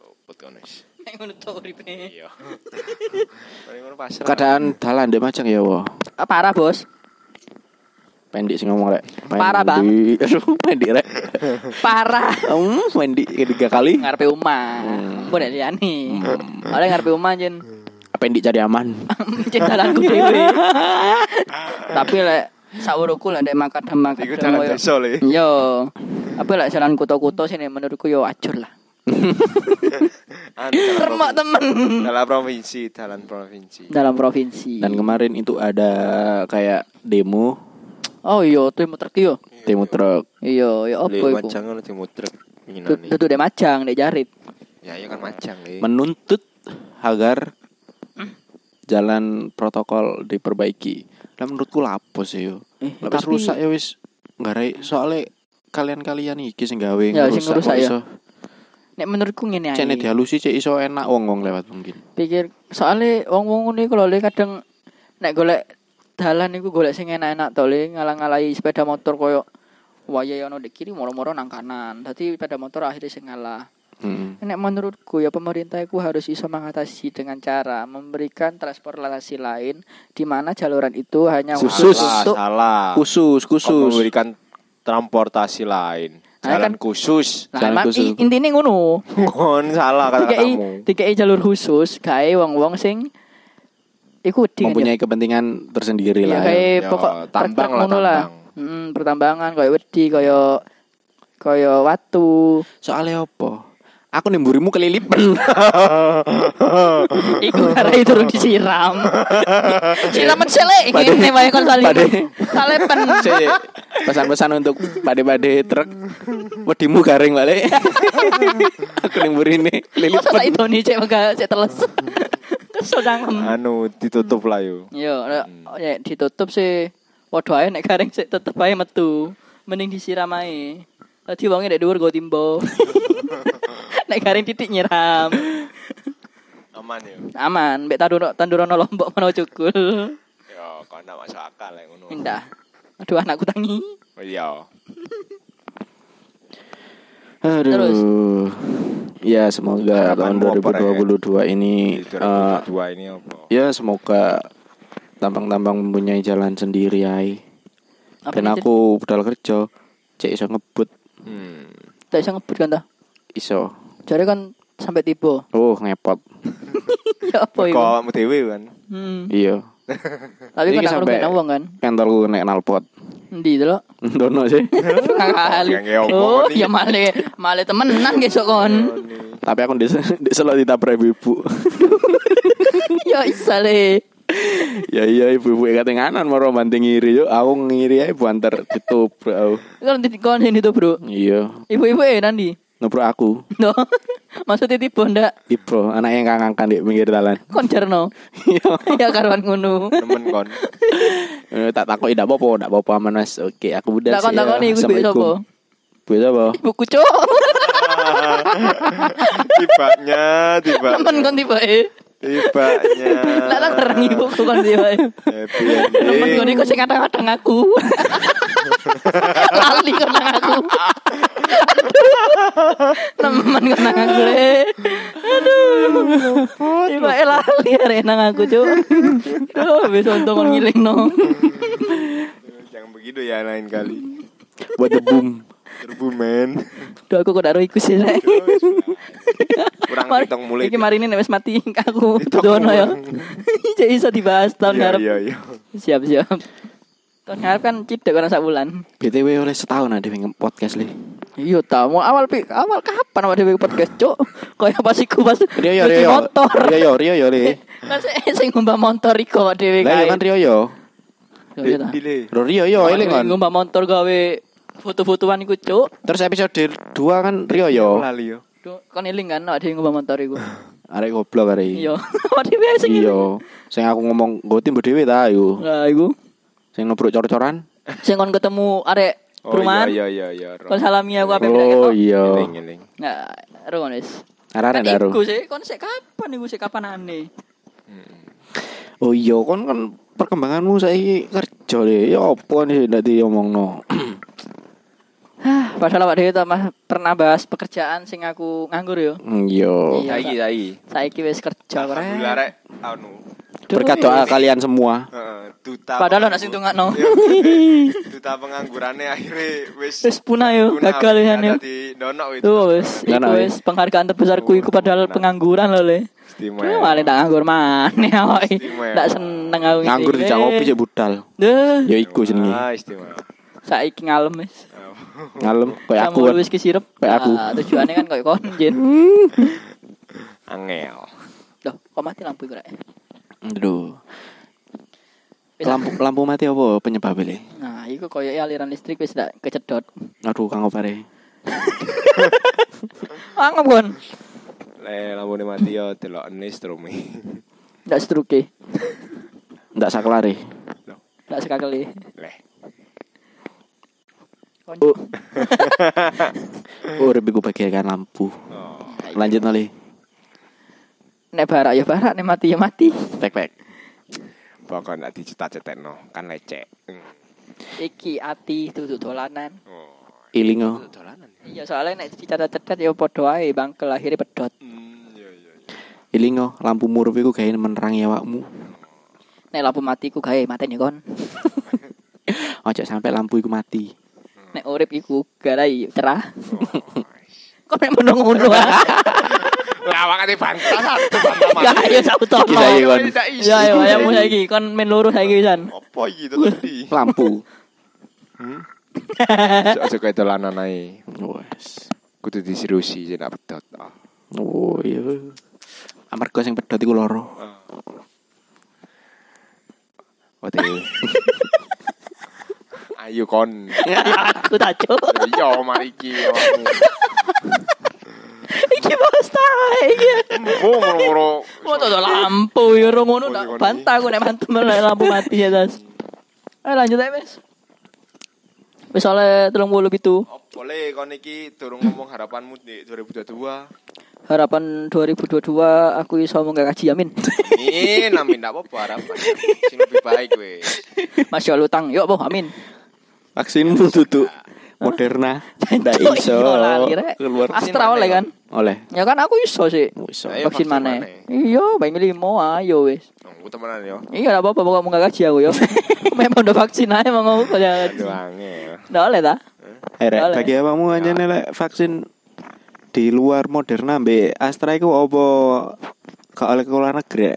Luput kono wis. Nek ngono to uripe. Iya. Keadaan dalan dek macam ya, wo. Ah, Parah, Bos. Pendik sing ngomong rek. Parah, Bang. Pendik. Aduh, pendik rek. Parah. Hmm, pendik tiga kali. Ngarepe omah. Hmm. Mbok nek liyane. Oleh ngarepe omah jen. Pendik cari aman. Cek dalanku dhewe. Tapi lek sawuruku lek makadam Iku makadam dalan koyo desa le. Yo. Apa lek jalan kuto-kuto sini menurutku yo acur lah. Anu, dalam Remak temen. provinsi- Dalam provinsi, dalam provinsi. Dalam provinsi. Dan kemarin itu ada kayak demo Oh iya, tuh muter yo. demo truk. Iya, ya apa iku? macang dimutrek Tut- winginane. Tutu dek majang, dek jarit. Ya iya kan macang le. menuntut agar jalan protokol diperbaiki. Lah menurutku lapo sih yo. Eh, wis tapi- rusak ya wis ngarai soalnya kalian-kalian iki sing gawe Ya, sing ngerusak kok ya. iso. Nek menurutku ngene Cene ae. dihalusi cek iso enak wong-wong lewat mungkin. Pikir soalnya wong-wong ngene kalau le kadang nek golek dalan iku golek sing enak-enak to le ngalang-alai sepeda motor koyo waya ono di kiri moro-moro nang kanan. Dadi sepeda motor akhirnya sing ngalah. Hmm. Nek menurutku ya pemerintah itu harus iso mengatasi dengan cara memberikan transportasi lain di mana jaluran itu hanya Khusus. Salah, untuk salah. Khusus, Kok khusus. memberikan transportasi lain. Nah, Jalan kan- khusus. Nah, Jalan khusus. i- intine ngono. Kon salah Dikai kata-katamu. dikai jalur khusus gawe wong-wong sing iku kan ya. Mempunyai kepentingan tersendiri Ya lah. kayak Ya, pokok tambang truk-truk lah, ngono lah. tambang. Hmm, pertambangan kayak wedi kayak kayak watu. Soalnya apa? Aku nimburimu kelilipan. Iku karena itu durung disiram. Siraman selek Pade- ngene wae kon. Pade- Salepen. Pesan-pesan untuk pade-pade truk. Wedimu garing balik. Aku nimburi ini Masa kelilipan. itu nih cek mega cek teles. Kesodang. Anu ditutup lah yo. Yo, ya ditutup sih. Waduh ae nek garing sik tetep ae metu. Mending disiram ae. Tadi wonge nek dhuwur go timbo. Nek garing titik nyiram. Aman yo. Aman, mbek tandur tandurono lombok mana cukul. Kok ndak masuk akal lek ngono. Indah. Aduh anakku tangi. Oh, Iya. Aduh. Terus? Ya semoga tahun Harapanmu apa, 2022 ini Di eh, 2022 ini apa? ya semoga tambang-tambang mempunyai jalan sendiri ay. Apa Dan aku budal kerja, cek iso ngebut, Hmm. Cik? tak bisa ngebut kan ta? Iso. Jadi kan sampai tiba. Oh ngepot. ya apa Kok itu? awakmu dhewe kan. Hmm. Iya. Tapi kan aku sampai- uang kan. Kantorku nek nalpot. Endi delok? Dono sih. Kali. Oh, ini. ya male male temenan besok kon. Tapi aku di di ditabrak ibu. ya isale. ya iya ibu-ibu kate nganan maro banting ngiri yo. Aku ngiri ae banter ditobrak aku. Kan di kon sini tuh, Bro. Iya, Ibu-ibu eh nanti. Nobrak aku. No. Maksudnya tiba ndak Ibro, anak yang kangangkan di pinggir jalan. kon jarno. Iya. ya karuan ngono. Nemen kon. Eh, tak takut tidak apa-apa, tidak apa-apa aman mas. Oke, aku budal Tak kon takoni iku ibu sapa? Ibu sapa? Ibuku cuk. Tibanya, tiba. Temen kon tiba eh. Tibanya. Lah terang ibuku kon tiba. eh. Happy Temen ending. gue kok sing kadang-kadang aku. Lali nang aku. Aduh. Temen kok nang aku le. Aduh. Tiba lali arek nang aku, Cuk. Duh, wis untung kon ngilingno. Jangan begitu ya lain kali. Buat the boom. Terbu men. Duh aku kok dak iku sih. Kurang hitung mulai. Iki mari ini wis mati aku dono ya. Jadi iso dibahas tahun Iya ngarep. iya iya. Siap siap. Tahun ngarep kan cidek kan sak bulan. BTW oleh setahun ada yang podcast li. Iya ta, mau awal pi awal kapan awak dhewe podcast, Cuk? Kayak pas iku pas Rio yo Rio. motor. Rio yo Rio yo le. Kan sing- ngumbah motor iku dhewe Lah kae. iya kan Rio yo. Iya. Dile. Rio yo eling dhewe kan. Ngumbah motor gawe foto-fotoan iku, Cuk. Terus episode 2 kan Rio yo. Lali yo. Kon eling kan dhewe ngumbah motor iku. Arek goblok arek. Iya. Awak dhewe sing eling. Iya. Sing aku ngomong nggo timbu dhewe ta iku. Lah iku Sing nubruk cor-coran. sing kon ketemu arek Oh perumahan. iya iya iya. iya. Kon salami aku apa Oh iya. Eling eling. Nah, ro wis. Arek Kan daru. iku sih, kon sik kapan iku sik kapan aneh. Oh iya kon kan perkembanganmu saiki kerja le. Ya apa nih ndak diomongno. Hah, padahal awak dhewe ta Mas, pernah bahas pekerjaan sing aku nganggur yo. Iya. Iya. Saiki saiki. Saiki wis kerja Alhamdulillah keren. rek anu. Berkat doa kalian semua. Heeh, duta. Padahal ana sing tungakno. duta penganggurannya akhirnya wis Wis punah yo, gagal ya ada yo. di donok itu. Tuh wis, iku wis penghargaan terbesarku iku padahal pengangguran lho le. Istimewa. Cuma malah tak nganggur maneh awake. Istimewa. Tak seneng aku Nganggur di kopi cek budal. Duh, Ya iku jenenge. Ah, istimewa. saiki ngalem wis. Ngalem koyo aku. Kan. wis kesirep. Kayak aku. Nah, tujuannya kan koyo kon jen. Angel. Loh, kok mati lampu rek? Aduh. Lampu lampu mati apa penyebabnya? Le? Nah, iku koyo aliran listrik wis ndak kecedot. Aduh kang opare. Angep kon. Le lampune mati yo delok enis strumi. Ndak struke. Ndak saklare. Ndak sekali. Leh. Oh. Oh, urip iku bagaikan lampu. Oh. Lanjut nali. Nek barak ya barak, nek mati ya mati. Pek pek. Pokok ndak dicita-citekno, kan lecek. Hmm. Iki ati duduk dolanan. Oh. Ilingo. Dolanan. Iya, soalnya nek dicara cetet ya padha ae bangkel akhirnya pedot. Hmm, iya iya. iya. Ilingo lampu murup iku gawe menerangi awakmu. Nek lampu mati ku gawe mateni kon. Ojo sampai lampu iku mati. Nek urip iku garai cerah. Oh. Kok nek ah. Lah awake bantah satu bantah Ya mati. ayo sak utono. Gila, kon. Tidak isi. Ya ayo ayamu saiki kon men loro saiki pisan. Apa iki to tadi? Lampu. Hmm? Aja kayak dolanan ae. Wes. Kudu disirusi jeneng pedot. Ah. Oh iya. Amarga sing pedhot iku loro. Oh, deh. Ayo kon. Aku tak cuk. Ya mari iki. Iki basta iki. Oh, ngono-ngono. Kok tuh lampu ya ro ngono iya, bantah aku nek mantu lampu mati ya tas. Ayo lanjut aja wes. Wis oleh 37 Oh, boleh kon iki durung ngomong harapanmu di 2022. harapan 2022 aku iso mau gaji amin. Ini namin ndak apa-apa harapan. Sing lebih baik weh. Masya Allah utang, yuk boh amin. Vaksinmu tutup Moderna. Ndak iso. iya Rek. Keluar Vaksin Astra oleh kan? oleh. Ya kan aku iso sih. Iso. Ayo, Vaksin vaksin mana? Iya, bayi limo ayo wes. Aku temenan yo. Iya apa-apa pokoknya mau gaji aku yo. Memang udah vaksin aja mau ngomong aja. Aduh angel. Nggak oleh ta? Erek Oleh. bagi apamu aja lek vaksin di luar Moderna mbek Astra iku apa gak oleh ke luar negeri?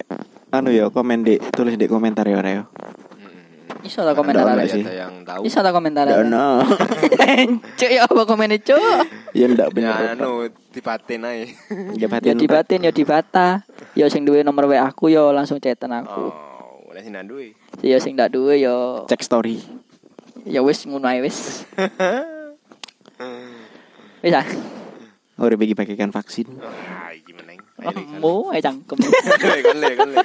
Anu ya komen di tulis di komentar ya Rek. Iso tak komentar ada. oleh sih. Yang tahu. Iso tak komentar Ndak ada. ono. Cuk ya apa komennya cuk? Ya ndak Ya bener. anu dipaten ae. Ya Ya batin. dibatin ya dibata. Ya sing duwe nomor WA aku yo langsung chatan aku. Oh, oleh sinan duwe. Ya sing ndak duwe yo Cek story. ya wis ngono ae wis. Wis ah. Ora bagi bagikan vaksin. Ah, iki meneng. Ayo, Li, kan. Mo ae cangkem. Le, kan le, kan le.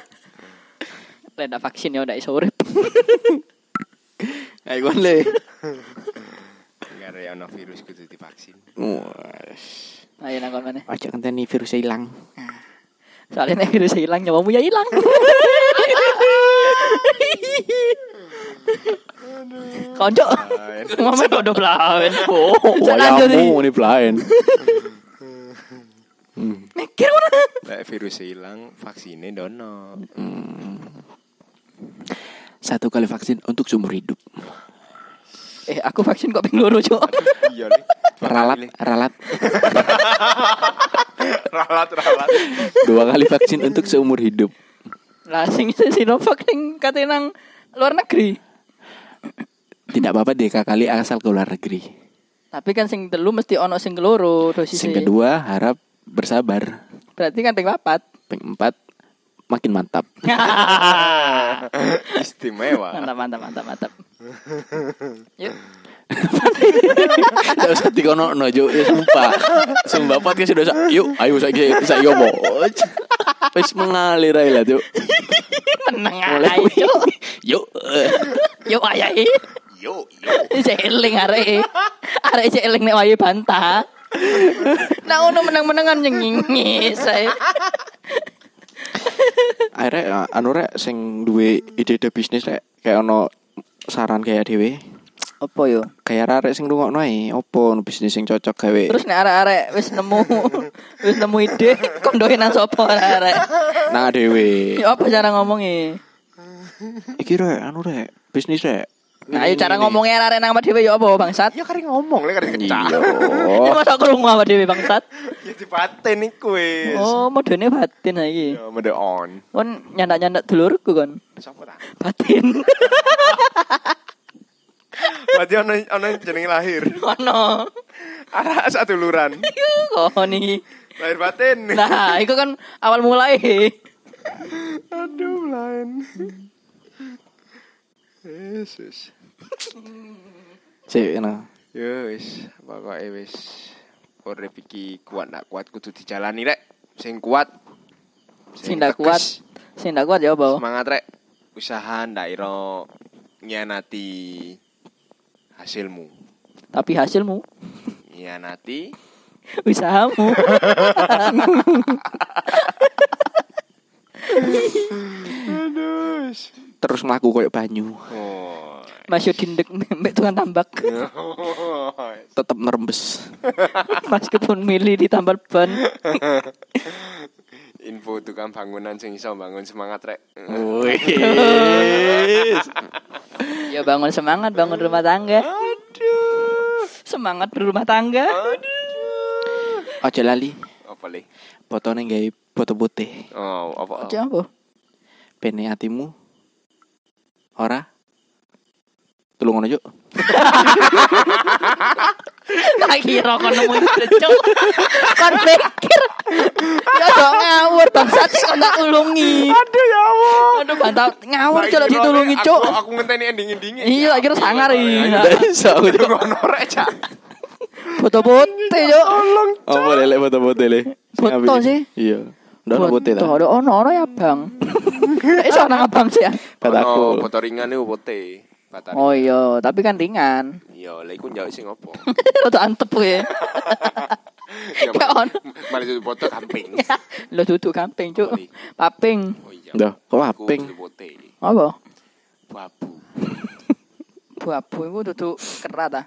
Lek ndak vaksin yo ndak iso urip. Ayo kon le. Enggak ada yang virus kudu divaksin. Wes. Ayo nang kono Aja ngenteni virus ilang. Soalnya nek virus hilang nyawamu ya hilang. Konco. Ngomong podo blawen. Oh. Wayamu ini pelayan. Hmm. Mikir mana? Lek virus hilang, vaksinnya dono. Satu kali vaksin untuk seumur hidup. Eh, aku vaksin kok ping loro, Cuk. Iya nih. Ralat, ralat. ralat, ralat. Dua kali vaksin untuk seumur hidup. Lah sing Sinovac ning kate nang luar negeri. Tidak apa-apa deh kali asal ke luar negeri. Tapi kan sing telu mesti ono sing keloro dosis. Sing kedua harap bersabar. Berarti kan ping papat. Ping empat makin mantap. Istimewa. Mantap mantap mantap mantap. Yuk. Tidak usah dikono no jo ya sumpah. Sumpah podcast sudah yuk ayo saiki saiki opo. Wis mengalir ae lah. Tenang ae, Cuk. Yuk. eh. Yuk ayahe. Yo, yo. Celing arek. Arek celing nek wayahe bantah. Nah ono menang-menangan nyengingis ae. Akhirnya uh, anu rek sing duwe ide-ide bisnis rek kayak ono saran kayak dhewe. Apa yo? Kayak arek sing rungokno ae opo no bisnis sing cocok gawe. Terus nek arek-arek wis nemu wis nemu ide kondoke nang sapa arek. nang dhewe. Ya apa cara ngomongnya? Iki rek anu rek bisnis rek. Nah, ayo cara ngomongnya arek nang dhewe ya apa bangsat? Ya kari ngomong lek kari kencang. Iya. Oh. Masa krungu apa dhewe bangsat? Ya dipaten iku wis. Oh, modene batin saiki. Ya mode on. Kon nyandak-nyandak dulurku kon. Sopo ta? Batin. Berarti ono ono jenenge lahir. Ono. Arah satu luran. Kon iki. Lahir batin. Nah, itu kan awal mulai. Aduh, lain. Yesus. Cek nah. Ya wis, pokoke wis urip iki kuat ndak kuat kudu dijalani rek. Sing kuat. Sing ndak kuat. Sing ndak kuat ya apa? Semangat rek. Usaha ndak iro nyanati hasilmu. Tapi hasilmu Nyanati usahamu. Aduh. Terus mlaku koyo banyu. Oh. Mas yo dindek mbek tukang tambak. Tetep nerembes. Mas kebun mili ditambal ban. Info tukang bangunan sing iso bangun semangat rek. Ya bangun semangat bangun rumah tangga. Aduh. Semangat berumah tangga. Aduh. Aja lali. Apa le? Fotone gawe foto putih. Oh, apa? Aja apa? Pene atimu. Ora. Tulung ngono yuk. Tak kira kon nemu cuk. Kon pikir. Ya dong ngawur bangsat kok tak tulungi. Aduh ya Allah. Aduh bantah ngawur cuk lek kira ditulungi aku- cuk. Aku ngenteni ending-endingnya. Iya, tak kira sangar iki. Iso aku Itu ngono rek, Cak. Foto putih cuk. Tolong. Apa lele foto putih le? Foto sih. Iya. Ndak putih ta. Foto ada ono ono ya bang. Iso nang abang sih ya. Oh, Kataku. foto ringan itu putih. Batar. Oh iya, tapi kan ringan. Iya, lah iku njauh sing opo? Rada antep ya. Ya, Gak ono. Mari itu foto kamping. Lo duduk kamping cuk. Paping. Oh iya. Dah, kok Iku aping? kudu putih. Apa? Babu. Babu iku duduk kerat ah.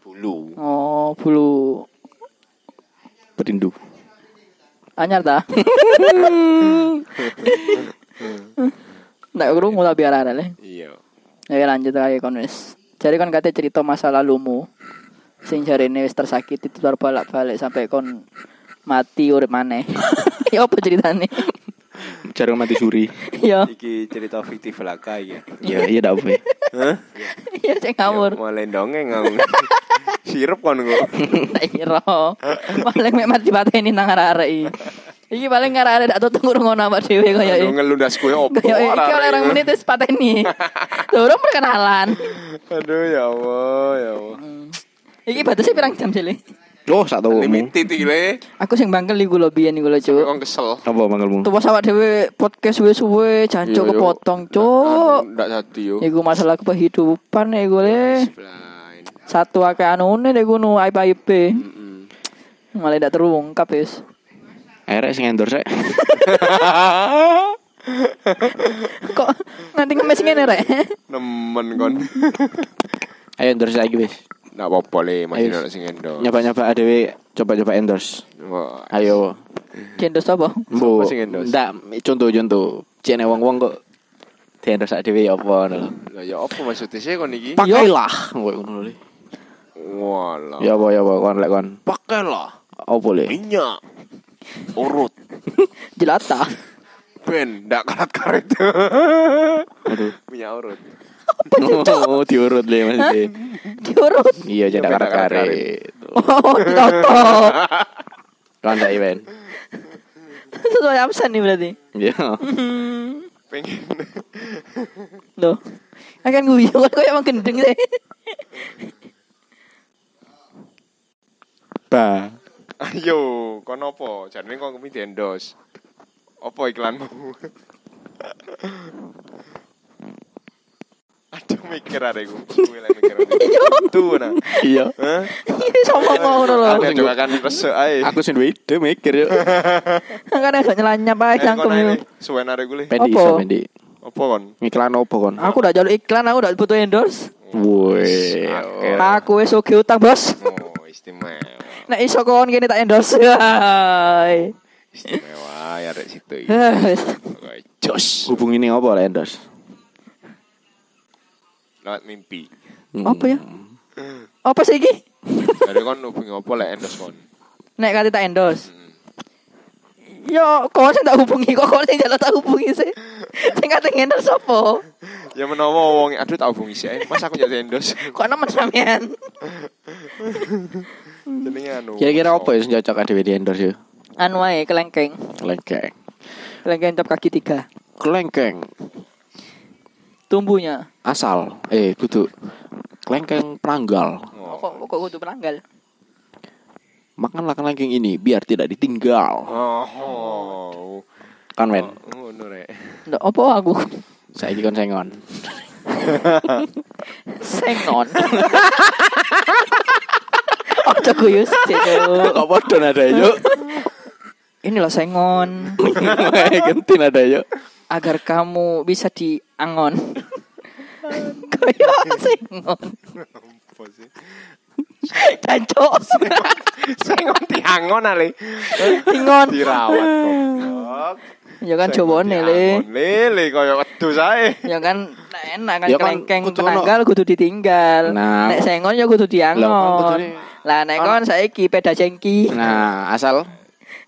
Bulu. Oh, bulu Perindu. anyar ta? Ndak krungu tapi arek le. Iya. Ya lanjut aja kon wis. Jadi kon kate cerita masa lalumu. Sing jarene wis tersakiti tutur balak-balik sampai kon mati urip maneh. ya apa ceritane? Jarang mati suri. Ya, Iki cerita fiktif belaka ya. Iya, iya dak apa. Hah? ya cek ngawur. Mulai dongeng aku. Sirup kon kok. Tak kira. Paling mek mati pateni nang arek iki. Iki paling arek dak tau ngono apa dhewe kaya Aduh ngelundas kue opo. Kaya iki arek-arek oleh orang menit wis pateni. Durung perkenalan. Aduh ya Allah, ya Allah. Iki batasnya pirang jam sih? Oh, sak tahu Limited iki le. Aku sing bangkel iku lho biyen iku lho, Cuk. Kok kesel. Apa manggilmu? Tuwa sawak dhewe podcast suwe-suwe jancuk Iya, kepotong, Cuk. Ndak jadi yo. Iku masalah kehidupan iku le. Satu akeh anune nek ngono aib-aib. Mm-mm. Malah ndak terungkap wis. Akhirnya sing endorse rek. Kok nanti ngemes ngene rek? Nemen kon. Ayo endorse lagi wis. Ndak apa-apa le, masih ono sing endo. Nyoba-nyoba adewe coba-coba endorse. Wah, Ayo. Jendos apa? Mbo. sing endorse? Ndak contoh-contoh. Cene wong-wong kok di endorse adewe ya apa ngono lho. Ya apa maksudnya sih kon iki? Pakailah ngono lho. Walah. Ya apa ya apa kon lek kon. pakailah Apa le? minyak urut Jelata. ben ndak karet-karet. Aduh. minyak urut. Oh, diurut le maksudnya. diurut. Iya cedak cedak karet-karet. Oh, ditotok. Kan ndak event. Sesuai absen nih berarti. Iya. pengen Loh. Akan guyu kan kok emang gendeng sih. Ba. ayo kon apa jane kok kemi diendos apa iklanmu Aduh mikir ada gue, gue itu nah, Iya. Ini sama mau ngono lho. Ada juga kan resek ae. Aku sing duwe ide mikir yo. Kan ada nyelanyap ae Eh, cangkem kon yo. Suwen arek gue. Pendi Apa? iso pendi. Apa kon? Iklan opo kon? Aku udah jalur iklan, aku udah butuh endorse. Woi. Aku wis oke utang, Bos. Oh, istimewa. Nek iso kon kene tak endorse. Istimewa ya arek situ Jos. Hubungi ini apa lah Endos? Lewat mimpi. Apa ya? Apa sih iki? Jadi kon hubungi apa lek endos kon? Nek kate tak endorse. Hmm. Yo, kok sing tak hubungi kok kok sing jalan tak hubungi sih. Sing kate endorse apa? Ya menawa wong aduh tak hubungi sih. Mas aku jadi endos. Kok nemen sampean? Jenenge anu. Kira-kira apa ya sing cocok adewe di endorse yo? Anu ae kelengkeng. Kelengkeng. Kelengkeng top kaki tiga. Kelengkeng. Tumbuhnya. Asal. Eh, kudu. Kelengkeng penanggal. Oh. Kok kok kudu penanggal? Makanlah kelengkeng ini biar tidak ditinggal. Oh. Kan men. Oh, ngono rek. Ndak apa aku? Saiki kon sengon. Sengon. Ojo guyu sih. Kok padha nada yo? Ini loh sengon. Ganti nada yo. Agar kamu bisa diangon. Apa sih? Cancok. Saya ngerti angon ale. Ingon. Dirawat goblok. Ya kan jawane le. Lele kaya wedhus ae. Ya kan enak kan Ya kan, kelengkeng kudu penanggal kudu ditinggal. Nah. Nek sengon ya kudu kan diangon. Lah nek kon saiki peda jengki. Nah, asal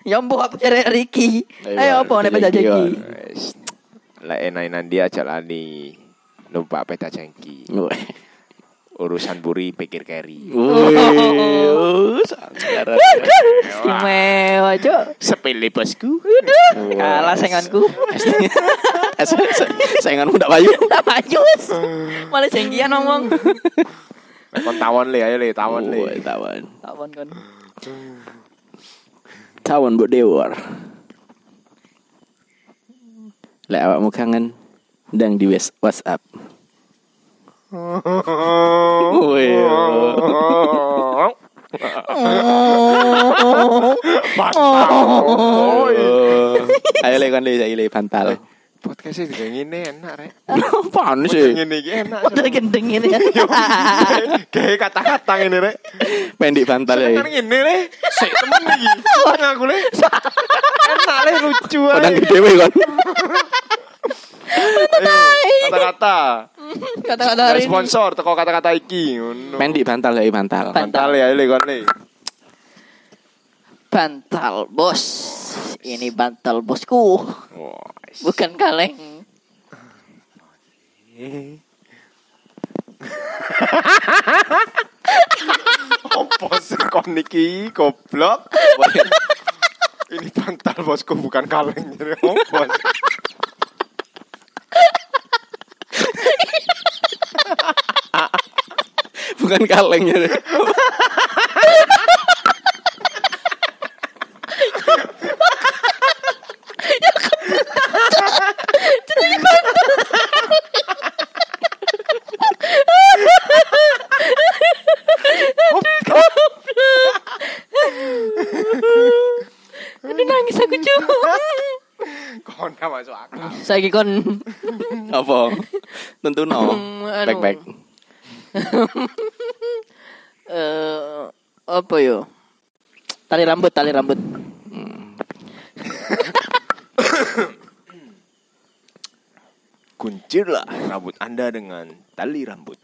Ya mbok apa cari Riki. Ayo, Ayo apa nek peda jengki, jengki. Lah enak-enak dia aja lani. Numpak peta jengki. Woi. Urusan buri pikir carry. Sangaran. Istimewa, Cuk. Sepele bosku. Kalah sengonku. Sayanganmu ndak payu. Tak majus. Malah jengkian ngomong. Kon tawon le ayo le tawon le. tawan. Tawon kon. Tawan mbok dewar. Lek awakmu kangen ndang di WhatsApp. Woi. Oh, Ayo le kon le saiki Podcast juga ngene enak rek. Apaan sih? Ngene iki enak. Udah gendeng ini ya. Kayak kata-kata ngene rek. Pendik bantal ya. Kan ngene le. Sik temen iki. Wong aku le. Enak le lucu ae. Padang gede we kon. Ayo, Kata-kata. Kata-kata Dari hari ini. sponsor teko kata-kata iki. Ngono. Pendik bantal ya bantal. Bantal ya le kon le. Bantal bos. Ini bantal bosku. Bukan kaleng. Apa sih kon iki goblok? Ini bantal bosku bukan kaleng sih? Bukan kaleng ya. Aduh nangis aku cuma. Kon gak masuk akal. Saiki kon Apa? Tentu no. Hmm, anu. Back back. eh apa yo? Tali rambut, tali rambut. Kuncirlah rambut Anda dengan tali rambut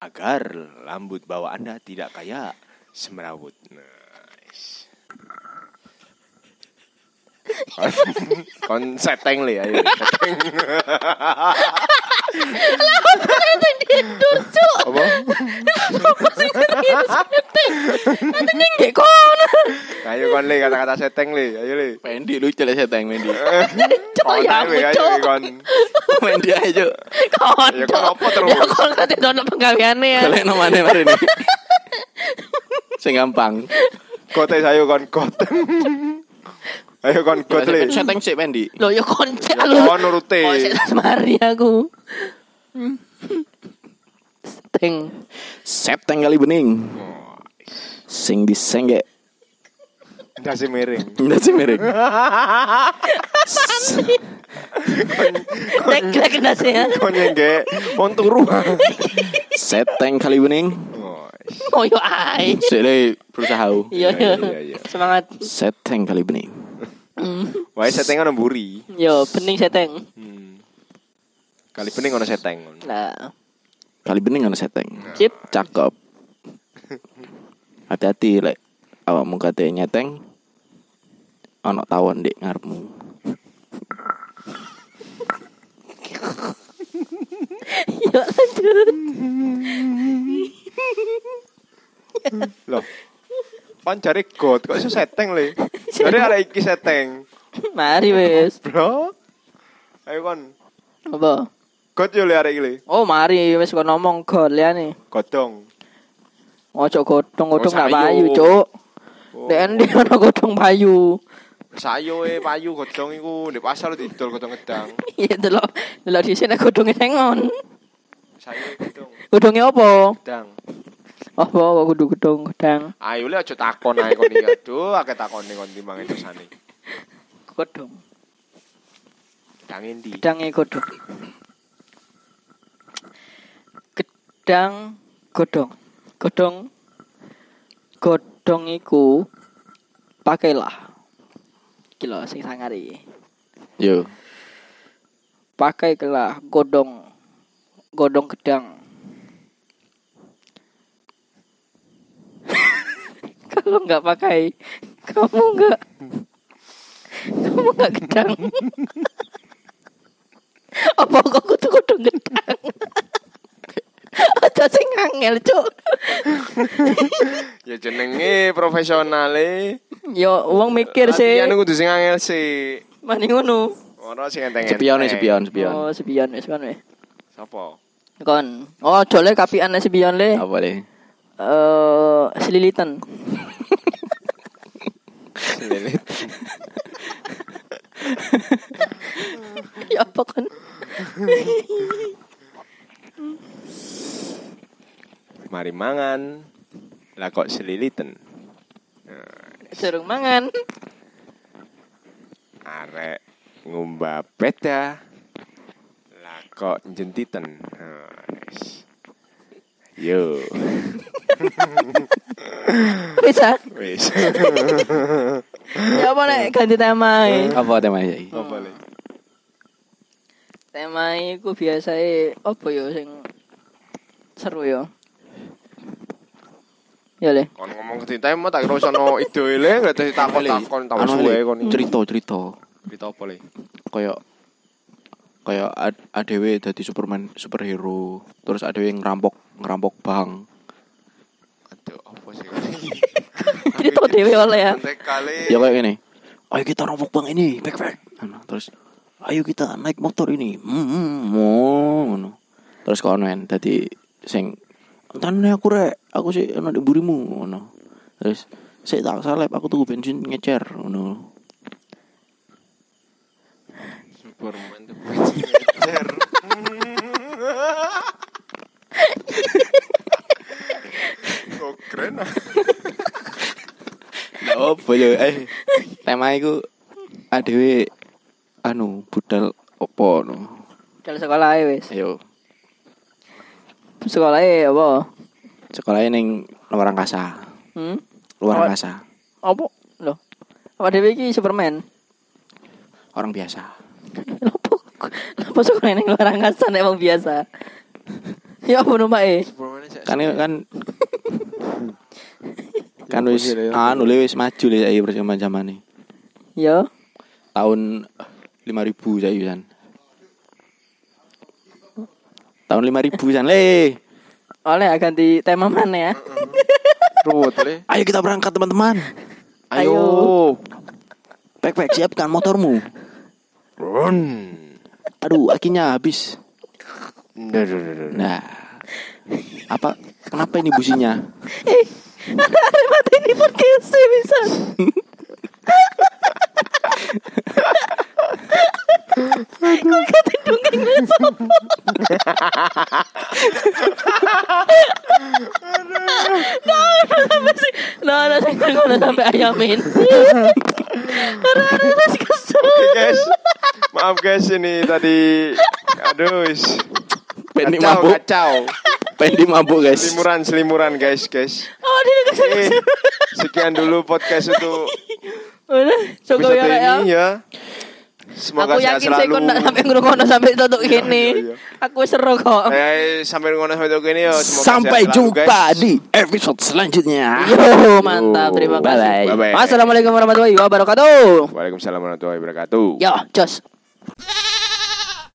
agar rambut bawah Anda tidak kayak semerawut. Nice. Kon seteng le ayo. Seteng tidur cu apa? Apa sih? Ngerti nanti nggak kon ayo kon li kata-kata seteng li. Ayo li. Pendi lucu le seteng pendi cok ya aku cok. Pendi ya, ya, ayo cuk ya, kon cok. Ya kon apa terus? Ya kon kate dono penggawiannya ya kalian nomane hari ini. Sing gampang. Kote sayo kon kote Ayo kon kotle. Seteng sik pendi. Lho ya kon cek lho. Kon nuruti. Kok sik aku. Teng. Seteng kali bening. Sing disenggek. Nasi miring. Sih miring. Kena sih ya. Kon nyengge wong turu. Seteng kali bening. Oh, yo ai. Sik le berusaha. Iya Iya, yo. iya, iya. Semangat. Seteng kali bening. Wae seteng ono mburi. Yo bening seteng. Hmm. Kali bening ono seteng. Nah, Kali bening ana seteng. sip. Cakep. Hati-hati lek awakmu kate nyeteng ana tawon dik ngarepmu. Yo lanjut. Loh. Kon jare god kok iso seteng le. Jare arek iki seteng. Mari wis. Bro. Ayo kon. Apa? God yo le arek iki. Oh mari wis kok ngomong gol ya nih. Godong. Ojo godong-godong Oh, gak payu, Cuk. Oh. Nek endi ono godong payu. Sayo e payu godong iku di pasar didol godong gedang. Iya delok delok di sini godonge sengon. Sayo e godong Godonge apa? gedang. Apa kok kudu godong gedang? Ayo le aja takon ae kon iki. Aduh, akeh takone kon timbang edosane. Godong. Gedang endi? Gedange godong. Gedang godong. Godong godong iku pakailah. Iki lho sing sangari. Yo. Pakailah godong godong gedang. Kalau nggak pakai, kamu nggak kamu nggak gedang. Apa kok kudu godong gedang? Aja sing angel, Cuk. Ya jenenge profesional e. Yo wong mikir sih. Latihan kudu sing angel sih. Mani ngono. Ora sing enteng-enteng. Sepion sepion sepion. Oh, sepion wis kan wis. Sapa? Kon. Oh, jole kapian sepion le. Apa deh? Eh, selilitan. Lilit. ya apa kan? Mari mangan. Lah kok seliliten. Durung mangan. Arek ngumbah beda. Lah kok jentiten. Nah, wis. Yo, Bisa. wis. Ya apa nek ganti tema e. Apa temanya iki? Apa le? Tema iku biasae apa ya sing seru ya. Ya le. Kon ngomong ke tema tak kira sono ide le, gak dadi takon-takon tahu Anu, suwe Le, kon cerita cerita Cerita apa le? kayak kayak ad- ADW jadi Superman superhero terus ADW ngerampok ngerampok bank Aduh, apa sih? Cerita dhewe oleh ya. Ya kayak gini ayo kita rampok bank ini back back Ano, terus ayo kita naik motor ini hmm, hmm, oh, ngono. terus konen tadi sing entane aku rek aku sih ana di burimu ngono terus saya tak salep aku tuh bensin ngecer ngono Superman tuh ngecer. Kok keren ah. Oh, boleh eh tema iku ADW anu budal opo no Kalau sekolah ae wis. ayo Sekolah ae apa? sekolahnya ning luar angkasa Hmm? luar Apa? angkasa Apa? Loh. Apa dhewe iki Superman? orang biasa Lopo? Lopo sekolah ning luar angkasa nek wong biasa. Ya apa sih. kan kan kan wis anu le wis maju le saiki perjaman zamane Ya. tahun 5000 saiki san tahun 5000 san le Oleh ganti tema mana ya? Ruwet le. ayo kita berangkat teman-teman Ayo. Pek pek siapkan motormu. Run. Aduh, akinya habis. Nah, apa? Kenapa ini businya? Ada mati ini podcast bisa. Kau kata dongeng lah sopo. Nah, sampai sih. Nah, nah, saya ngono sampai ayamin. Ada masih kesel. Guys. Maaf guys ini tadi aduh is Pendi kacau, mabuk, kacau. pendi mabuk guys. Selimuran selimuran guys guys. Oh, dia kesel. Sekian dulu podcast untuk Udah, cukup ya, ya. Ini. Semoga Aku yakin saya selalu. kok nggak sampai ngrungokno sampai tutup Iya, gini. iya, iya. Aku seru kok. Eh, sampai ngono sampai tutup ini ya. Semoga Sampai selalu, jumpa guys. di episode selanjutnya. Yo, mantap. Terima kasih. Bye-bye. Bye-bye. Assalamualaikum warahmatullahi wabarakatuh. Waalaikumsalam warahmatullahi wabarakatuh. Yo, jos.